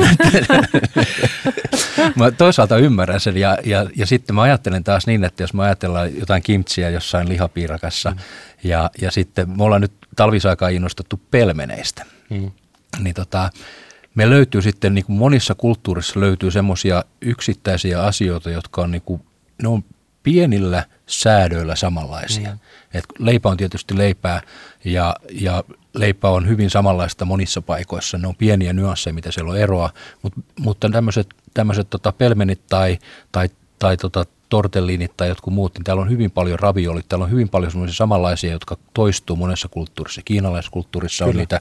mä toisaalta ymmärrän sen ja, ja, ja sitten mä ajattelen taas niin, että jos mä ajatellaan jotain kimtsiä jossain lihapiirakassa mm. ja, ja sitten me ollaan nyt talvisaikaan innostettu pelmeneistä, mm. niin tota, me löytyy sitten niin kuin monissa kulttuurissa löytyy semmoisia yksittäisiä asioita, jotka on, niin kuin, ne on pienillä säädöillä samanlaisia. Mm. Et leipä on tietysti leipää ja, ja leipä on hyvin samanlaista monissa paikoissa. Ne on pieniä nyansseja, mitä siellä on eroa, Mut, mutta tämmöiset, tämmöiset tota pelmenit tai, tai, tai tota tortellinit tai jotkut muut, niin täällä on hyvin paljon raviolit, täällä on hyvin paljon semmoisia samanlaisia, jotka toistuu monessa kulttuurissa. Kiinalaiskulttuurissa Kyllä. on niitä,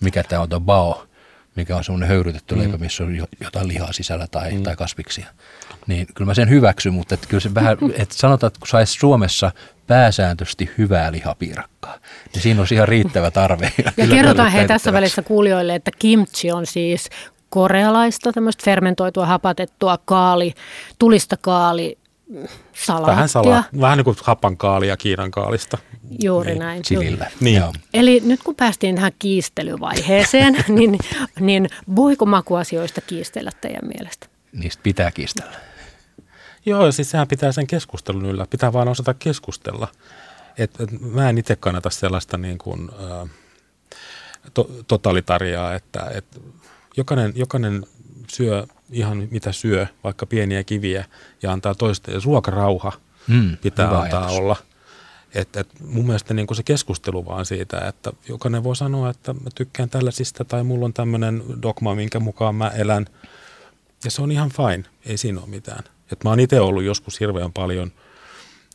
mikä tämä on, bao, mikä on semmoinen höyrytetty mm. leipä, missä on jotain lihaa sisällä tai, mm. tai kasviksia. Niin kyllä mä sen hyväksyn, mutta että kyllä se vähän, että sanotaan, että kun saisi Suomessa pääsääntöisesti hyvää lihapiirakkaa, niin siinä on ihan riittävä tarve. Ja kerrotaan hei tässä välissä kuulijoille, että kimchi on siis korealaista, tämmöistä fermentoitua, hapatettua kaali, tulista kaali, salaattia. Vähän, sala, vähän niin kuin hapankaalia Kiinan kaalista. Juuri niin, näin. Chilillä. Niin. Eli nyt kun päästiin tähän kiistelyvaiheeseen, niin, niin voiko makuasioista kiistellä teidän mielestä? Niistä pitää kiistellä. Joo, siis sehän pitää sen keskustelun yllä. Pitää vaan osata keskustella. Et, et, mä en itse kannata sellaista niin kuin, ä, to, totalitariaa, että et jokainen, jokainen syö ihan mitä syö, vaikka pieniä kiviä ja antaa toista. Ja ruokarauha mm, pitää antaa ajatus. olla. Et, et mun mielestä niin se keskustelu vaan siitä, että jokainen voi sanoa, että mä tykkään tällaisista tai mulla on tämmöinen dogma, minkä mukaan mä elän. Ja se on ihan fine, ei siinä ole mitään. Et mä oon itse ollut joskus hirveän paljon,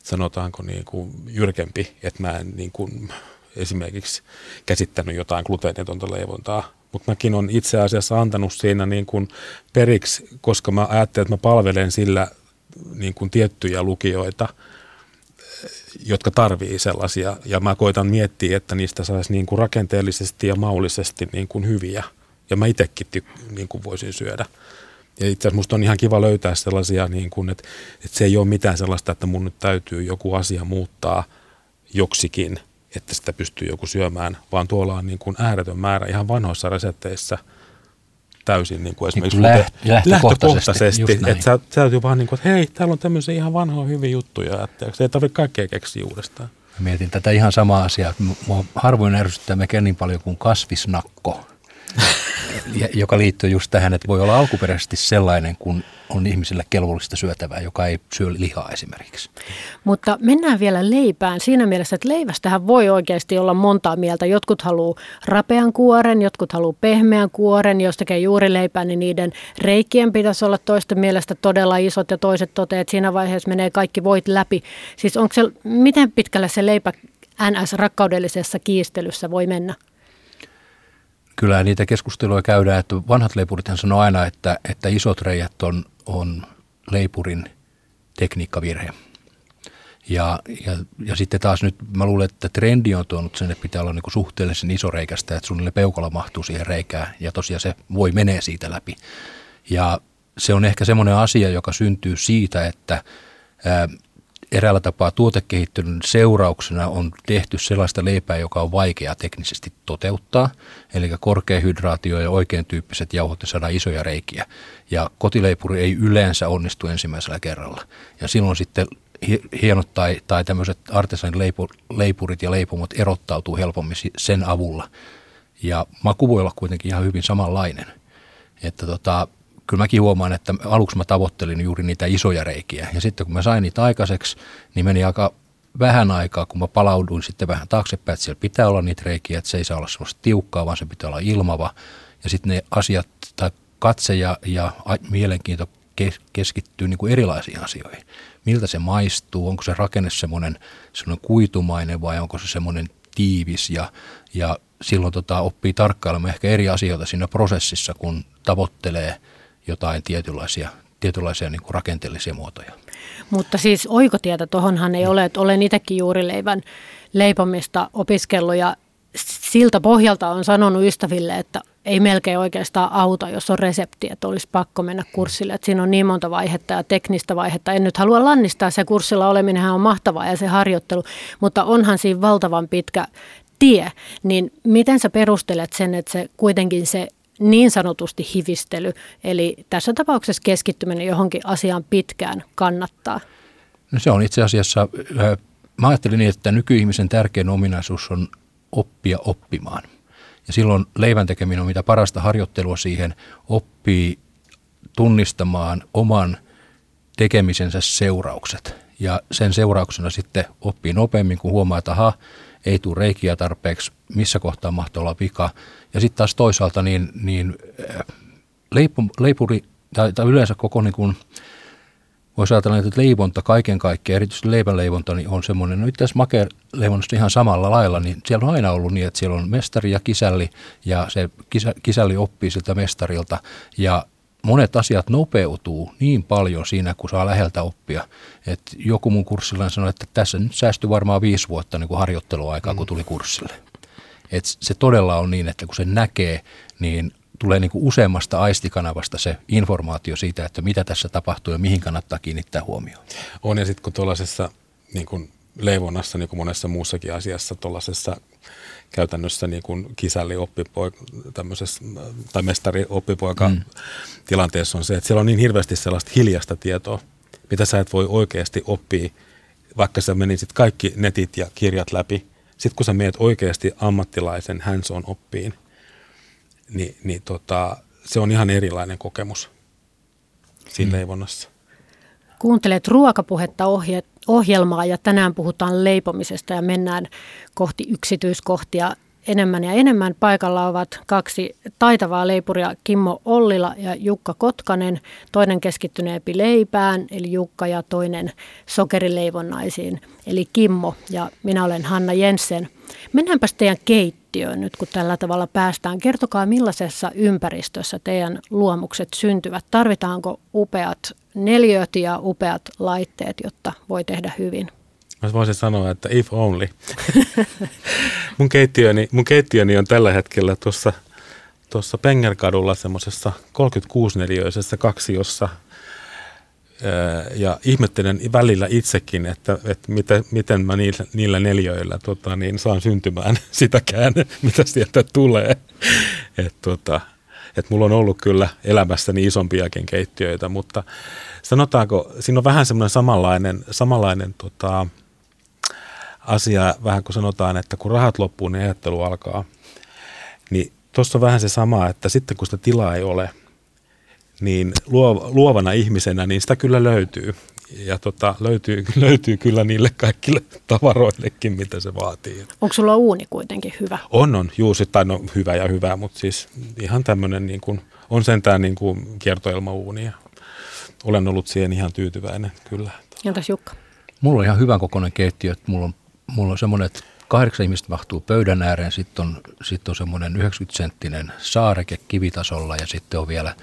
sanotaanko niin kuin jyrkempi, että mä en niin kuin esimerkiksi käsittänyt jotain gluteenitonta leivontaa, mutta mäkin on itse asiassa antanut siinä niin kuin periksi, koska mä ajattelin, että mä palvelen sillä niin kuin tiettyjä lukijoita, jotka tarvii sellaisia. Ja mä koitan miettiä, että niistä saisi niin kuin rakenteellisesti ja maullisesti niin kuin hyviä. Ja mä itsekin niin kuin voisin syödä. Ja itse asiassa musta on ihan kiva löytää sellaisia, niin kuin, että, että se ei ole mitään sellaista, että mun nyt täytyy joku asia muuttaa joksikin, että sitä pystyy joku syömään, vaan tuolla on niin kuin ääretön määrä ihan vanhoissa resepteissä täysin niin kuin esimerkiksi niin kuin läht- lähtökohtaisesti, että sä, sä täytyy vaan niin kuin, että hei, täällä on tämmöisiä ihan vanhoja hyviä juttuja, että se ei tarvitse kaikkea keksiä uudestaan. Mietin tätä ihan samaa asiaa. Mua harvoin ärsyttää melkein niin paljon kuin kasvisnakko joka liittyy just tähän, että voi olla alkuperäisesti sellainen, kun on ihmisille kelvollista syötävää, joka ei syö lihaa esimerkiksi. Mutta mennään vielä leipään siinä mielessä, että leivästähän voi oikeasti olla montaa mieltä. Jotkut haluaa rapean kuoren, jotkut haluaa pehmeän kuoren. Jos tekee juuri leipää, niin niiden reikien pitäisi olla toisten mielestä todella isot ja toiset toteavat, että siinä vaiheessa menee kaikki voit läpi. Siis onko se, miten pitkälle se leipä NS-rakkaudellisessa kiistelyssä voi mennä? Kyllä niitä keskusteluja käydään, että vanhat leipurithan sanoo aina, että, että isot reijät on, on leipurin tekniikkavirhe. Ja, ja, ja sitten taas nyt mä luulen, että trendi on tuonut sen, että pitää olla niin suhteellisen iso reikästä, että suunnilleen peukalo mahtuu siihen reikään ja tosiaan se voi menee siitä läpi. Ja se on ehkä semmoinen asia, joka syntyy siitä, että ää, eräällä tapaa tuotekehittelyn seurauksena on tehty sellaista leipää, joka on vaikea teknisesti toteuttaa. Eli korkeahydraatio ja oikein tyyppiset jauhot ja saada isoja reikiä. Ja kotileipuri ei yleensä onnistu ensimmäisellä kerralla. Ja silloin sitten hienot tai, tai tämmöiset artesanin leipurit ja leipomot erottautuu helpommin sen avulla. Ja maku voi olla kuitenkin ihan hyvin samanlainen. Että tota, kyllä mäkin huomaan, että aluksi mä tavoittelin juuri niitä isoja reikiä. Ja sitten kun mä sain niitä aikaiseksi, niin meni aika vähän aikaa, kun mä palauduin sitten vähän taaksepäin, että siellä pitää olla niitä reikiä, että se ei saa olla sellaista tiukkaa, vaan se pitää olla ilmava. Ja sitten ne asiat tai katse ja, ja mielenkiinto keskittyy niin kuin erilaisiin asioihin. Miltä se maistuu, onko se rakenne semmoinen, semmoinen kuitumainen vai onko se semmoinen tiivis ja, ja silloin tota, oppii tarkkailemaan ehkä eri asioita siinä prosessissa, kun tavoittelee – jotain tietynlaisia, tietynlaisia niin kuin rakenteellisia muotoja. Mutta siis oikotietä tuohonhan ei ole, että olen itsekin juuri leivän leipomista opiskellut ja siltä pohjalta on sanonut ystäville, että ei melkein oikeastaan auta, jos on resepti, että olisi pakko mennä kurssille. Että siinä on niin monta vaihetta ja teknistä vaihetta. En nyt halua lannistaa, se kurssilla oleminen on mahtavaa ja se harjoittelu, mutta onhan siinä valtavan pitkä tie. Niin miten sä perustelet sen, että se kuitenkin se niin sanotusti hivistely, eli tässä tapauksessa keskittyminen johonkin asiaan pitkään kannattaa? No se on itse asiassa, mä ajattelin niin, että nykyihmisen tärkein ominaisuus on oppia oppimaan. Ja silloin leivän tekeminen on mitä parasta harjoittelua siihen, oppii tunnistamaan oman tekemisensä seuraukset. Ja sen seurauksena sitten oppii nopeammin, kun huomaa, että aha, ei tule reikiä tarpeeksi, missä kohtaa mahtaa olla vika. Ja sitten taas toisaalta niin, niin äh, leipu, leipuri tai, tai yleensä koko niin kuin, voisi ajatella, että leivonta kaiken kaikkiaan, erityisesti leivänleivonta, niin on semmoinen, no itse asiassa ihan samalla lailla, niin siellä on aina ollut niin, että siellä on mestari ja kisälli, ja se kisä, kisälli oppii siltä mestarilta, ja monet asiat nopeutuu niin paljon siinä, kun saa läheltä oppia. Et joku mun kurssilla sanoi, että tässä nyt säästyi varmaan viisi vuotta niin kuin harjoitteluaikaa, mm. kun tuli kurssille. Et se todella on niin, että kun se näkee, niin tulee niin kuin useammasta aistikanavasta se informaatio siitä, että mitä tässä tapahtuu ja mihin kannattaa kiinnittää huomioon. On ja sitten kun tuollaisessa niin kuin leivonnassa, niin kuin monessa muussakin asiassa, tuollaisessa käytännössä niin kuin kisälli oppipoika, tai mestari oppipoika mm. tilanteessa on se, että siellä on niin hirveästi sellaista hiljasta tietoa, mitä sä et voi oikeasti oppia, vaikka sä menisit kaikki netit ja kirjat läpi. Sitten kun sä meet oikeasti ammattilaisen hands-on oppiin, niin, niin tota, se on ihan erilainen kokemus siinä mm. leivonnassa. Kuuntelet ruokapuhetta ohje, ohjelmaa ja tänään puhutaan leipomisesta ja mennään kohti yksityiskohtia enemmän ja enemmän. Paikalla ovat kaksi taitavaa leipuria, Kimmo Ollila ja Jukka Kotkanen. Toinen keskittyneempi leipään, eli Jukka, ja toinen sokerileivonnaisiin, eli Kimmo. Ja minä olen Hanna Jensen. Mennäänpäs teidän keittiöön nyt, kun tällä tavalla päästään. Kertokaa, millaisessa ympäristössä teidän luomukset syntyvät. Tarvitaanko upeat neljöt ja upeat laitteet, jotta voi tehdä hyvin? Mä voisin sanoa, että if only. mun, keittiöni, mun keittiöni on tällä hetkellä tuossa tuossa Pengerkadulla semmoisessa 36-neliöisessä kaksiossa – ja ihmettelen välillä itsekin, että, että miten, miten mä niillä, niillä neljöillä tota, niin saan syntymään sitäkään, mitä sieltä tulee. Et, tota, et mulla on ollut kyllä elämässäni isompiakin keittiöitä, mutta sanotaanko, siinä on vähän semmoinen samanlainen, samanlainen tota, asia, vähän kuin sanotaan, että kun rahat loppuu, niin ajattelu alkaa. Niin tuossa on vähän se sama, että sitten kun sitä tilaa ei ole – niin luovana ihmisenä, niin sitä kyllä löytyy. Ja tota, löytyy, löytyy kyllä niille kaikille tavaroillekin, mitä se vaatii. Onko sulla uuni kuitenkin hyvä? On, on. Juu, tai no hyvä ja hyvä, mutta siis ihan tämmöinen niin kuin, on sentään niin kuin kiertoilmauuni ja olen ollut siihen ihan tyytyväinen, kyllä. Entäs Jukka? Mulla on ihan hyvän kokoinen keittiö. Mulla on, mulla on semmoinen, että kahdeksan ihmistä mahtuu pöydän ääreen, sitten on, sit on semmoinen 90-senttinen saareke kivitasolla ja sitten on vielä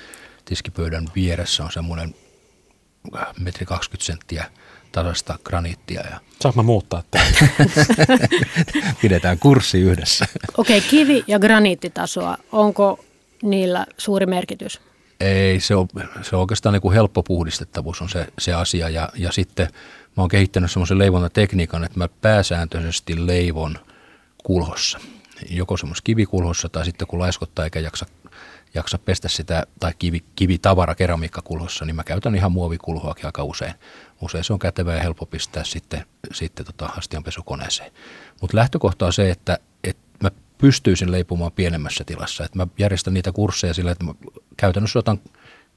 tiskipöydän vieressä on semmoinen metri 20 senttiä tasasta graniittia. Ja Saanko mä muuttaa tämän? Pidetään kurssi yhdessä. Okei, okay, kivi- ja graniittitasoa, onko niillä suuri merkitys? Ei, se on, se on oikeastaan niin kuin helppo puhdistettavuus on se, se asia. Ja, ja sitten mä oon kehittänyt semmoisen leivontatekniikan, että mä pääsääntöisesti leivon kulhossa. Joko semmoisessa kivikulhossa tai sitten kun laiskottaa eikä jaksa jaksa pestä sitä tai kivi, kivitavara keramiikkakulhossa, niin mä käytän ihan muovikulhoakin aika usein. Usein se on kätevää ja helppo pistää sitten, sitten tota astianpesukoneeseen. Mutta lähtökohta on se, että, että mä pystyisin leipumaan pienemmässä tilassa. Että mä järjestän niitä kursseja sillä, että mä käytännössä otan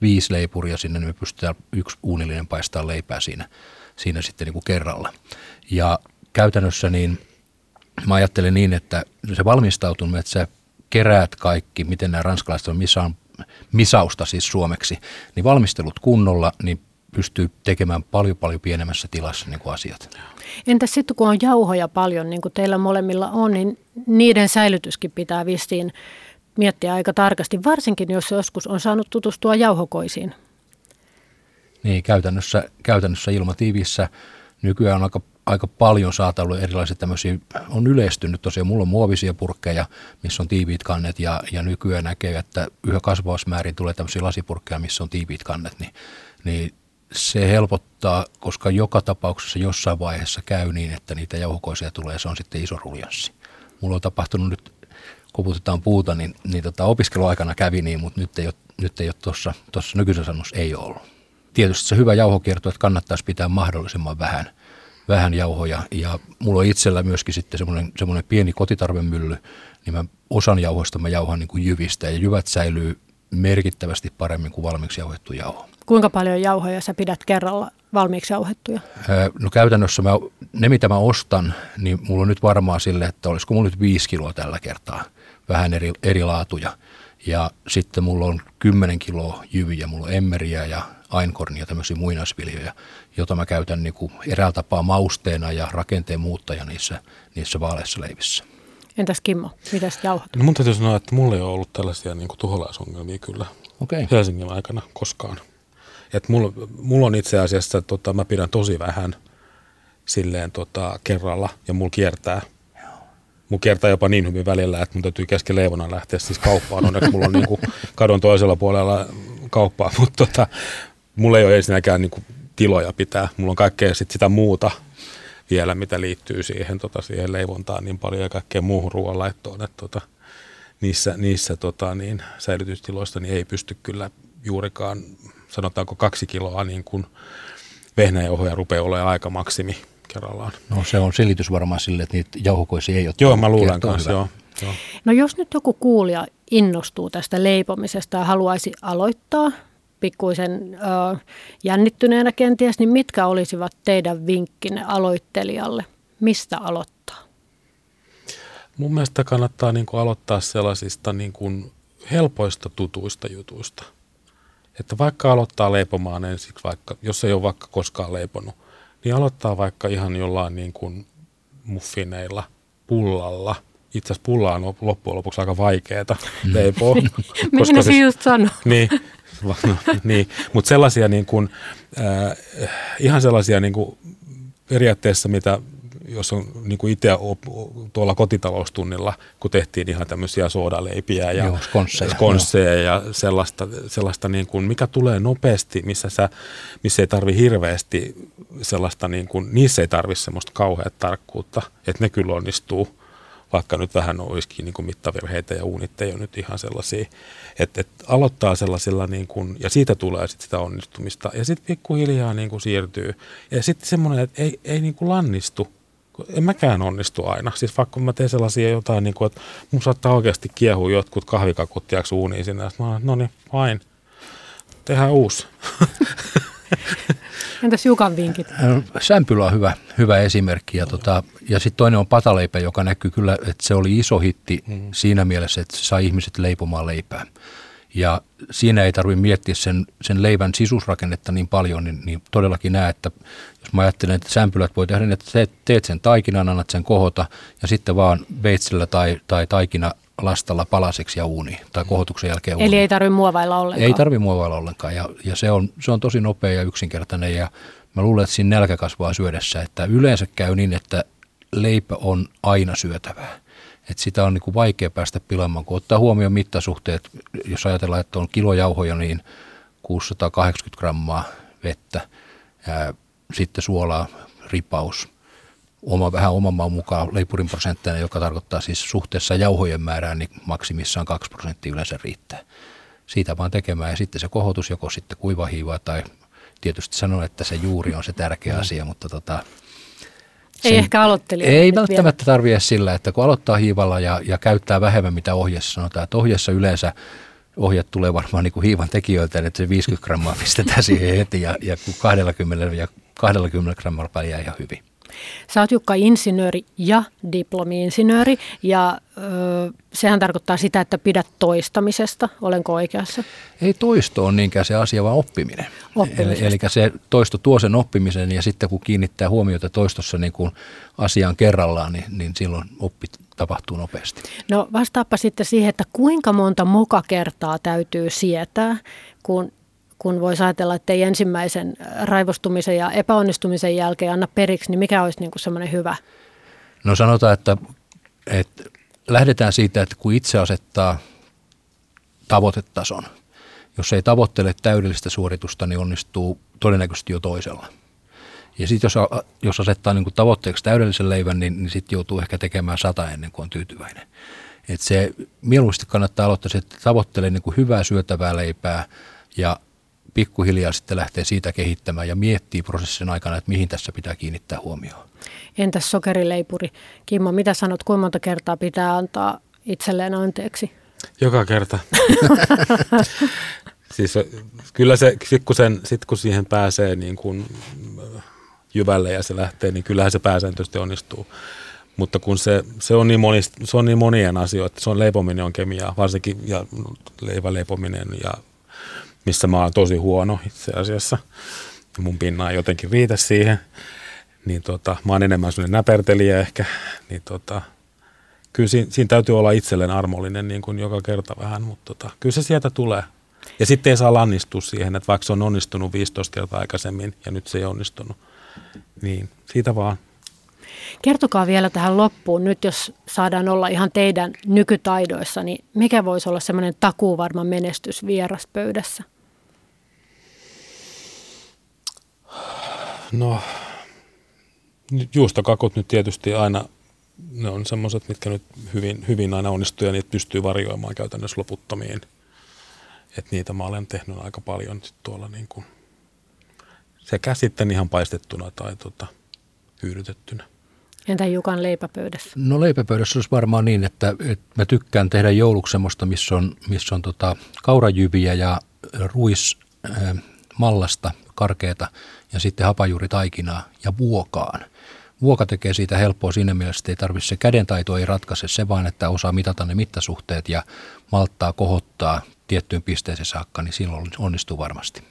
viisi leipuria sinne, niin me pystytään yksi uunillinen paistaa leipää siinä, siinä sitten niin kuin kerralla. Ja käytännössä niin mä ajattelen niin, että se valmistautuminen, että sä keräät kaikki, miten nämä ranskalaiset on misaan, misausta siis suomeksi, niin valmistelut kunnolla, niin pystyy tekemään paljon paljon pienemmässä tilassa niin kuin asiat. Entäs sitten kun on jauhoja paljon, niin kuin teillä molemmilla on, niin niiden säilytyskin pitää vissiin miettiä aika tarkasti, varsinkin jos joskus on saanut tutustua jauhokoisiin. Niin, käytännössä, käytännössä ilmatiivissä nykyään on aika aika paljon saatavilla erilaisia tämmöisiä, on yleistynyt tosiaan, mulla on muovisia purkkeja, missä on tiiviit kannet ja, ja nykyään näkee, että yhä kasvavassa määrin tulee tämmöisiä lasipurkkeja, missä on tiiviit kannet, niin, niin se helpottaa, koska joka tapauksessa jossain vaiheessa käy niin, että niitä jauhokoisia tulee, se on sitten iso ruljanssi. Mulla on tapahtunut nyt, koputetaan puuta, niin, niin tota, opiskeluaikana kävi niin, mutta nyt ei ole, nyt ei ole tuossa, tuossa nykyisessä sanossa ei ole ollut. Tietysti se hyvä jauhokierto, että kannattaisi pitää mahdollisimman vähän – vähän jauhoja. Ja mulla on itsellä myöskin sitten semmoinen, semmoinen pieni kotitarvemylly, niin mä osan jauhoista mä jauhan niin kuin jyvistä ja jyvät säilyy merkittävästi paremmin kuin valmiiksi jauhettu jauho. Kuinka paljon jauhoja sä pidät kerralla valmiiksi jauhettuja? No käytännössä mä, ne mitä mä ostan, niin mulla on nyt varmaa sille, että olisiko mulla nyt viisi kiloa tällä kertaa. Vähän eri, eri laatuja. Ja sitten mulla on 10 kiloa jyviä, mulla on emmeriä ja ainkornia, tämmöisiä muinaisviljoja, jota mä käytän niin kuin eräällä tapaa mausteena ja rakenteen muuttaja niissä, niissä vaaleissa leivissä. Entäs Kimmo, mitäs jauhat? No mun täytyy sanoa, että mulla ei ole ollut tällaisia niin kuin tuholaisongelmia kyllä okay. Helsingin aikana koskaan. Et mulla, mulla on itse asiassa, tota, mä pidän tosi vähän silleen tota, kerralla ja mulla kiertää mun kiertää jopa niin hyvin välillä, että mun täytyy kesken leivona lähteä siis kauppaan. Onneksi mulla on niin kuin kadon toisella puolella kauppaa, mutta tota, mulla ei ole ensinnäkään niin kuin tiloja pitää. Mulla on kaikkea sit sitä muuta vielä, mitä liittyy siihen, tota, siihen leivontaan niin paljon ja kaikkea muuhun ruoanlaittoon, että tota, niissä, niissä tota, niin, säilytystiloissa niin ei pysty kyllä juurikaan, sanotaanko kaksi kiloa niin kuin vehnäjauhoja rupeaa olemaan aika maksimi kerrallaan. No se on selitys varmaan sille, että niitä jauhokoisia ei ole. Joo, mä luulen kanssa, joo, joo. No jos nyt joku kuulija innostuu tästä leipomisesta ja haluaisi aloittaa pikkuisen ö, jännittyneenä kenties, niin mitkä olisivat teidän vinkkinne aloittelijalle? Mistä aloittaa? Mun mielestä kannattaa niin kuin aloittaa sellaisista niin kuin helpoista tutuista jutuista. Että vaikka aloittaa leipomaan ensiksi, vaikka, jos ei ole vaikka koskaan leiponut, niin aloittaa vaikka ihan jollain niin kuin muffineilla, pullalla, itse asiassa pulla on loppujen lopuksi aika vaikeaa leipoa. koska siis, just sanoa. Niin, niin. mutta sellaisia niin kuin, äh, ihan sellaisia niin kuin periaatteessa, mitä jos on niin kuin itse tuolla kotitaloustunnilla, kun tehtiin ihan tämmöisiä soodaleipiä ja Joo, skonsseja, skonsseja ja sellaista, sellaista niin kuin, mikä tulee nopeasti, missä, sä, missä ei tarvi hirveästi sellaista, niin kuin, niissä ei tarvi semmoista kauheat tarkkuutta, että ne kyllä onnistuu vaikka nyt vähän olisikin niin kuin mittavirheitä ja uunit ei ole nyt ihan sellaisia, että, että aloittaa sellaisilla niin kuin, ja siitä tulee sitten sitä onnistumista ja sitten pikkuhiljaa niin kuin siirtyy ja sitten semmoinen, että ei, ei niin kuin lannistu, en mäkään onnistu aina. Siis vaikka mä teen sellaisia jotain, niin kuin, että mun saattaa oikeasti kiehua jotkut kahvikakut uuniin sinne. Mä no niin, vain. Tehdään uusi. Entäs Jukan vinkit? Sämpylä on hyvä, hyvä esimerkki. Ja, tota, ja sitten toinen on pataleipä, joka näkyy kyllä, että se oli iso hitti mm. siinä mielessä, että se sai ihmiset leipomaan leipää. Ja siinä ei tarvitse miettiä sen, sen leivän sisusrakennetta niin paljon, niin, niin todellakin näe, että jos mä ajattelen, että sämpylät voi tehdä niin, että teet sen taikinan, annat sen kohota ja sitten vaan veitsellä tai, tai taikina lastalla palaseksi ja uuni tai kohotuksen jälkeen uuni. Eli ei tarvitse muovailla ollenkaan? Ei tarvitse muovailla ollenkaan ja, ja se, on, se on tosi nopea ja yksinkertainen ja mä luulen, että siinä nälkä kasvaa syödessä, että yleensä käy niin, että leipä on aina syötävää. Et sitä on niin kuin vaikea päästä pilaamaan, kun ottaa huomioon mittasuhteet. Jos ajatellaan, että on kilo jauhoja, niin 680 grammaa vettä, ää, sitten suolaa, ripaus, oma, vähän oman maan mukaan leipurin prosentteina, joka tarkoittaa siis suhteessa jauhojen määrään, niin maksimissaan 2 prosenttia yleensä riittää. Siitä vaan tekemään ja sitten se kohotus joko sitten kuivahiivaa tai tietysti sanon, että se juuri on se tärkeä asia, mutta tota, ei ehkä aloittelija. Ei välttämättä tarvitse sillä, että kun aloittaa hiivalla ja, ja käyttää vähemmän mitä ohjeessa sanotaan, että ohjeessa yleensä ohjeet tulee varmaan niin kuin hiivan tekijöiltä, että se 50 grammaa pistetään siihen heti ja, ja 20 ja 20 grammalla pärjää ihan hyvin. Sä oot Jukka insinööri ja diplomi-insinööri ja ö, sehän tarkoittaa sitä, että pidät toistamisesta. Olenko oikeassa? Ei toisto on niinkään se asia, vaan oppiminen. Eli, eli se toisto tuo sen oppimisen ja sitten kun kiinnittää huomiota toistossa niin kuin asiaan kerrallaan, niin, niin silloin oppi tapahtuu nopeasti. No vastaappa sitten siihen, että kuinka monta mokakertaa täytyy sietää, kun kun voisi ajatella, että ei ensimmäisen raivostumisen ja epäonnistumisen jälkeen anna periksi, niin mikä olisi niin kuin semmoinen hyvä? No sanotaan, että, että lähdetään siitä, että kun itse asettaa tavoitetason, jos ei tavoittele täydellistä suoritusta, niin onnistuu todennäköisesti jo toisella. Ja sitten jos, jos asettaa niin kuin tavoitteeksi täydellisen leivän, niin, niin sitten joutuu ehkä tekemään sata ennen kuin on tyytyväinen. Et se mieluusti kannattaa aloittaa, että tavoittelee niin kuin hyvää syötävää leipää ja pikkuhiljaa sitten lähtee siitä kehittämään ja miettii prosessin aikana, että mihin tässä pitää kiinnittää huomioon. Entäs sokerileipuri? Kimmo, mitä sanot, kuinka monta kertaa pitää antaa itselleen anteeksi? Joka kerta. siis kyllä se, sit kun, sen, sit kun siihen pääsee niin kuin jyvälle ja se lähtee, niin kyllähän se pääsääntöisesti onnistuu. Mutta kun se, se, on niin moni, se on niin monien asioita, se on leipominen on kemiaa, varsinkin ja leiväleipominen ja missä mä oon tosi huono itse asiassa. Mun pinna ei jotenkin riitä siihen. Niin tota, mä oon enemmän sellainen näpertelijä ehkä. Niin tota, kyllä siinä, siinä, täytyy olla itselleen armollinen niin kuin joka kerta vähän, mutta tota, kyllä se sieltä tulee. Ja sitten ei saa lannistua siihen, että vaikka se on onnistunut 15 kertaa aikaisemmin ja nyt se ei onnistunut, niin siitä vaan. Kertokaa vielä tähän loppuun, nyt jos saadaan olla ihan teidän nykytaidoissa, niin mikä voisi olla semmoinen takuuvarma menestys vieraspöydässä? No, juustokakut nyt tietysti aina, ne on semmoiset, mitkä nyt hyvin, hyvin aina onnistuu ja niitä pystyy varjoimaan käytännössä loputtomiin. Et niitä mä olen tehnyt aika paljon sit tuolla niin kuin sekä sitten ihan paistettuna tai tota, hyydytettynä. Entä Jukan leipäpöydässä? No leipäpöydässä olisi varmaan niin, että, että mä tykkään tehdä jouluksi semmoista, missä on, missä on tota kaurajyviä ja ruis äh, mallasta karkeata ja sitten hapajuuritaikinaa ja vuokaan. Vuoka tekee siitä helppoa siinä mielessä, että ei tarvitse se kädentaito ei ratkaise se vaan, että osaa mitata ne mittasuhteet ja malttaa kohottaa tiettyyn pisteeseen saakka, niin silloin onnistuu varmasti.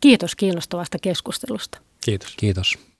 Kiitos kiinnostavasta keskustelusta. Kiitos. Kiitos.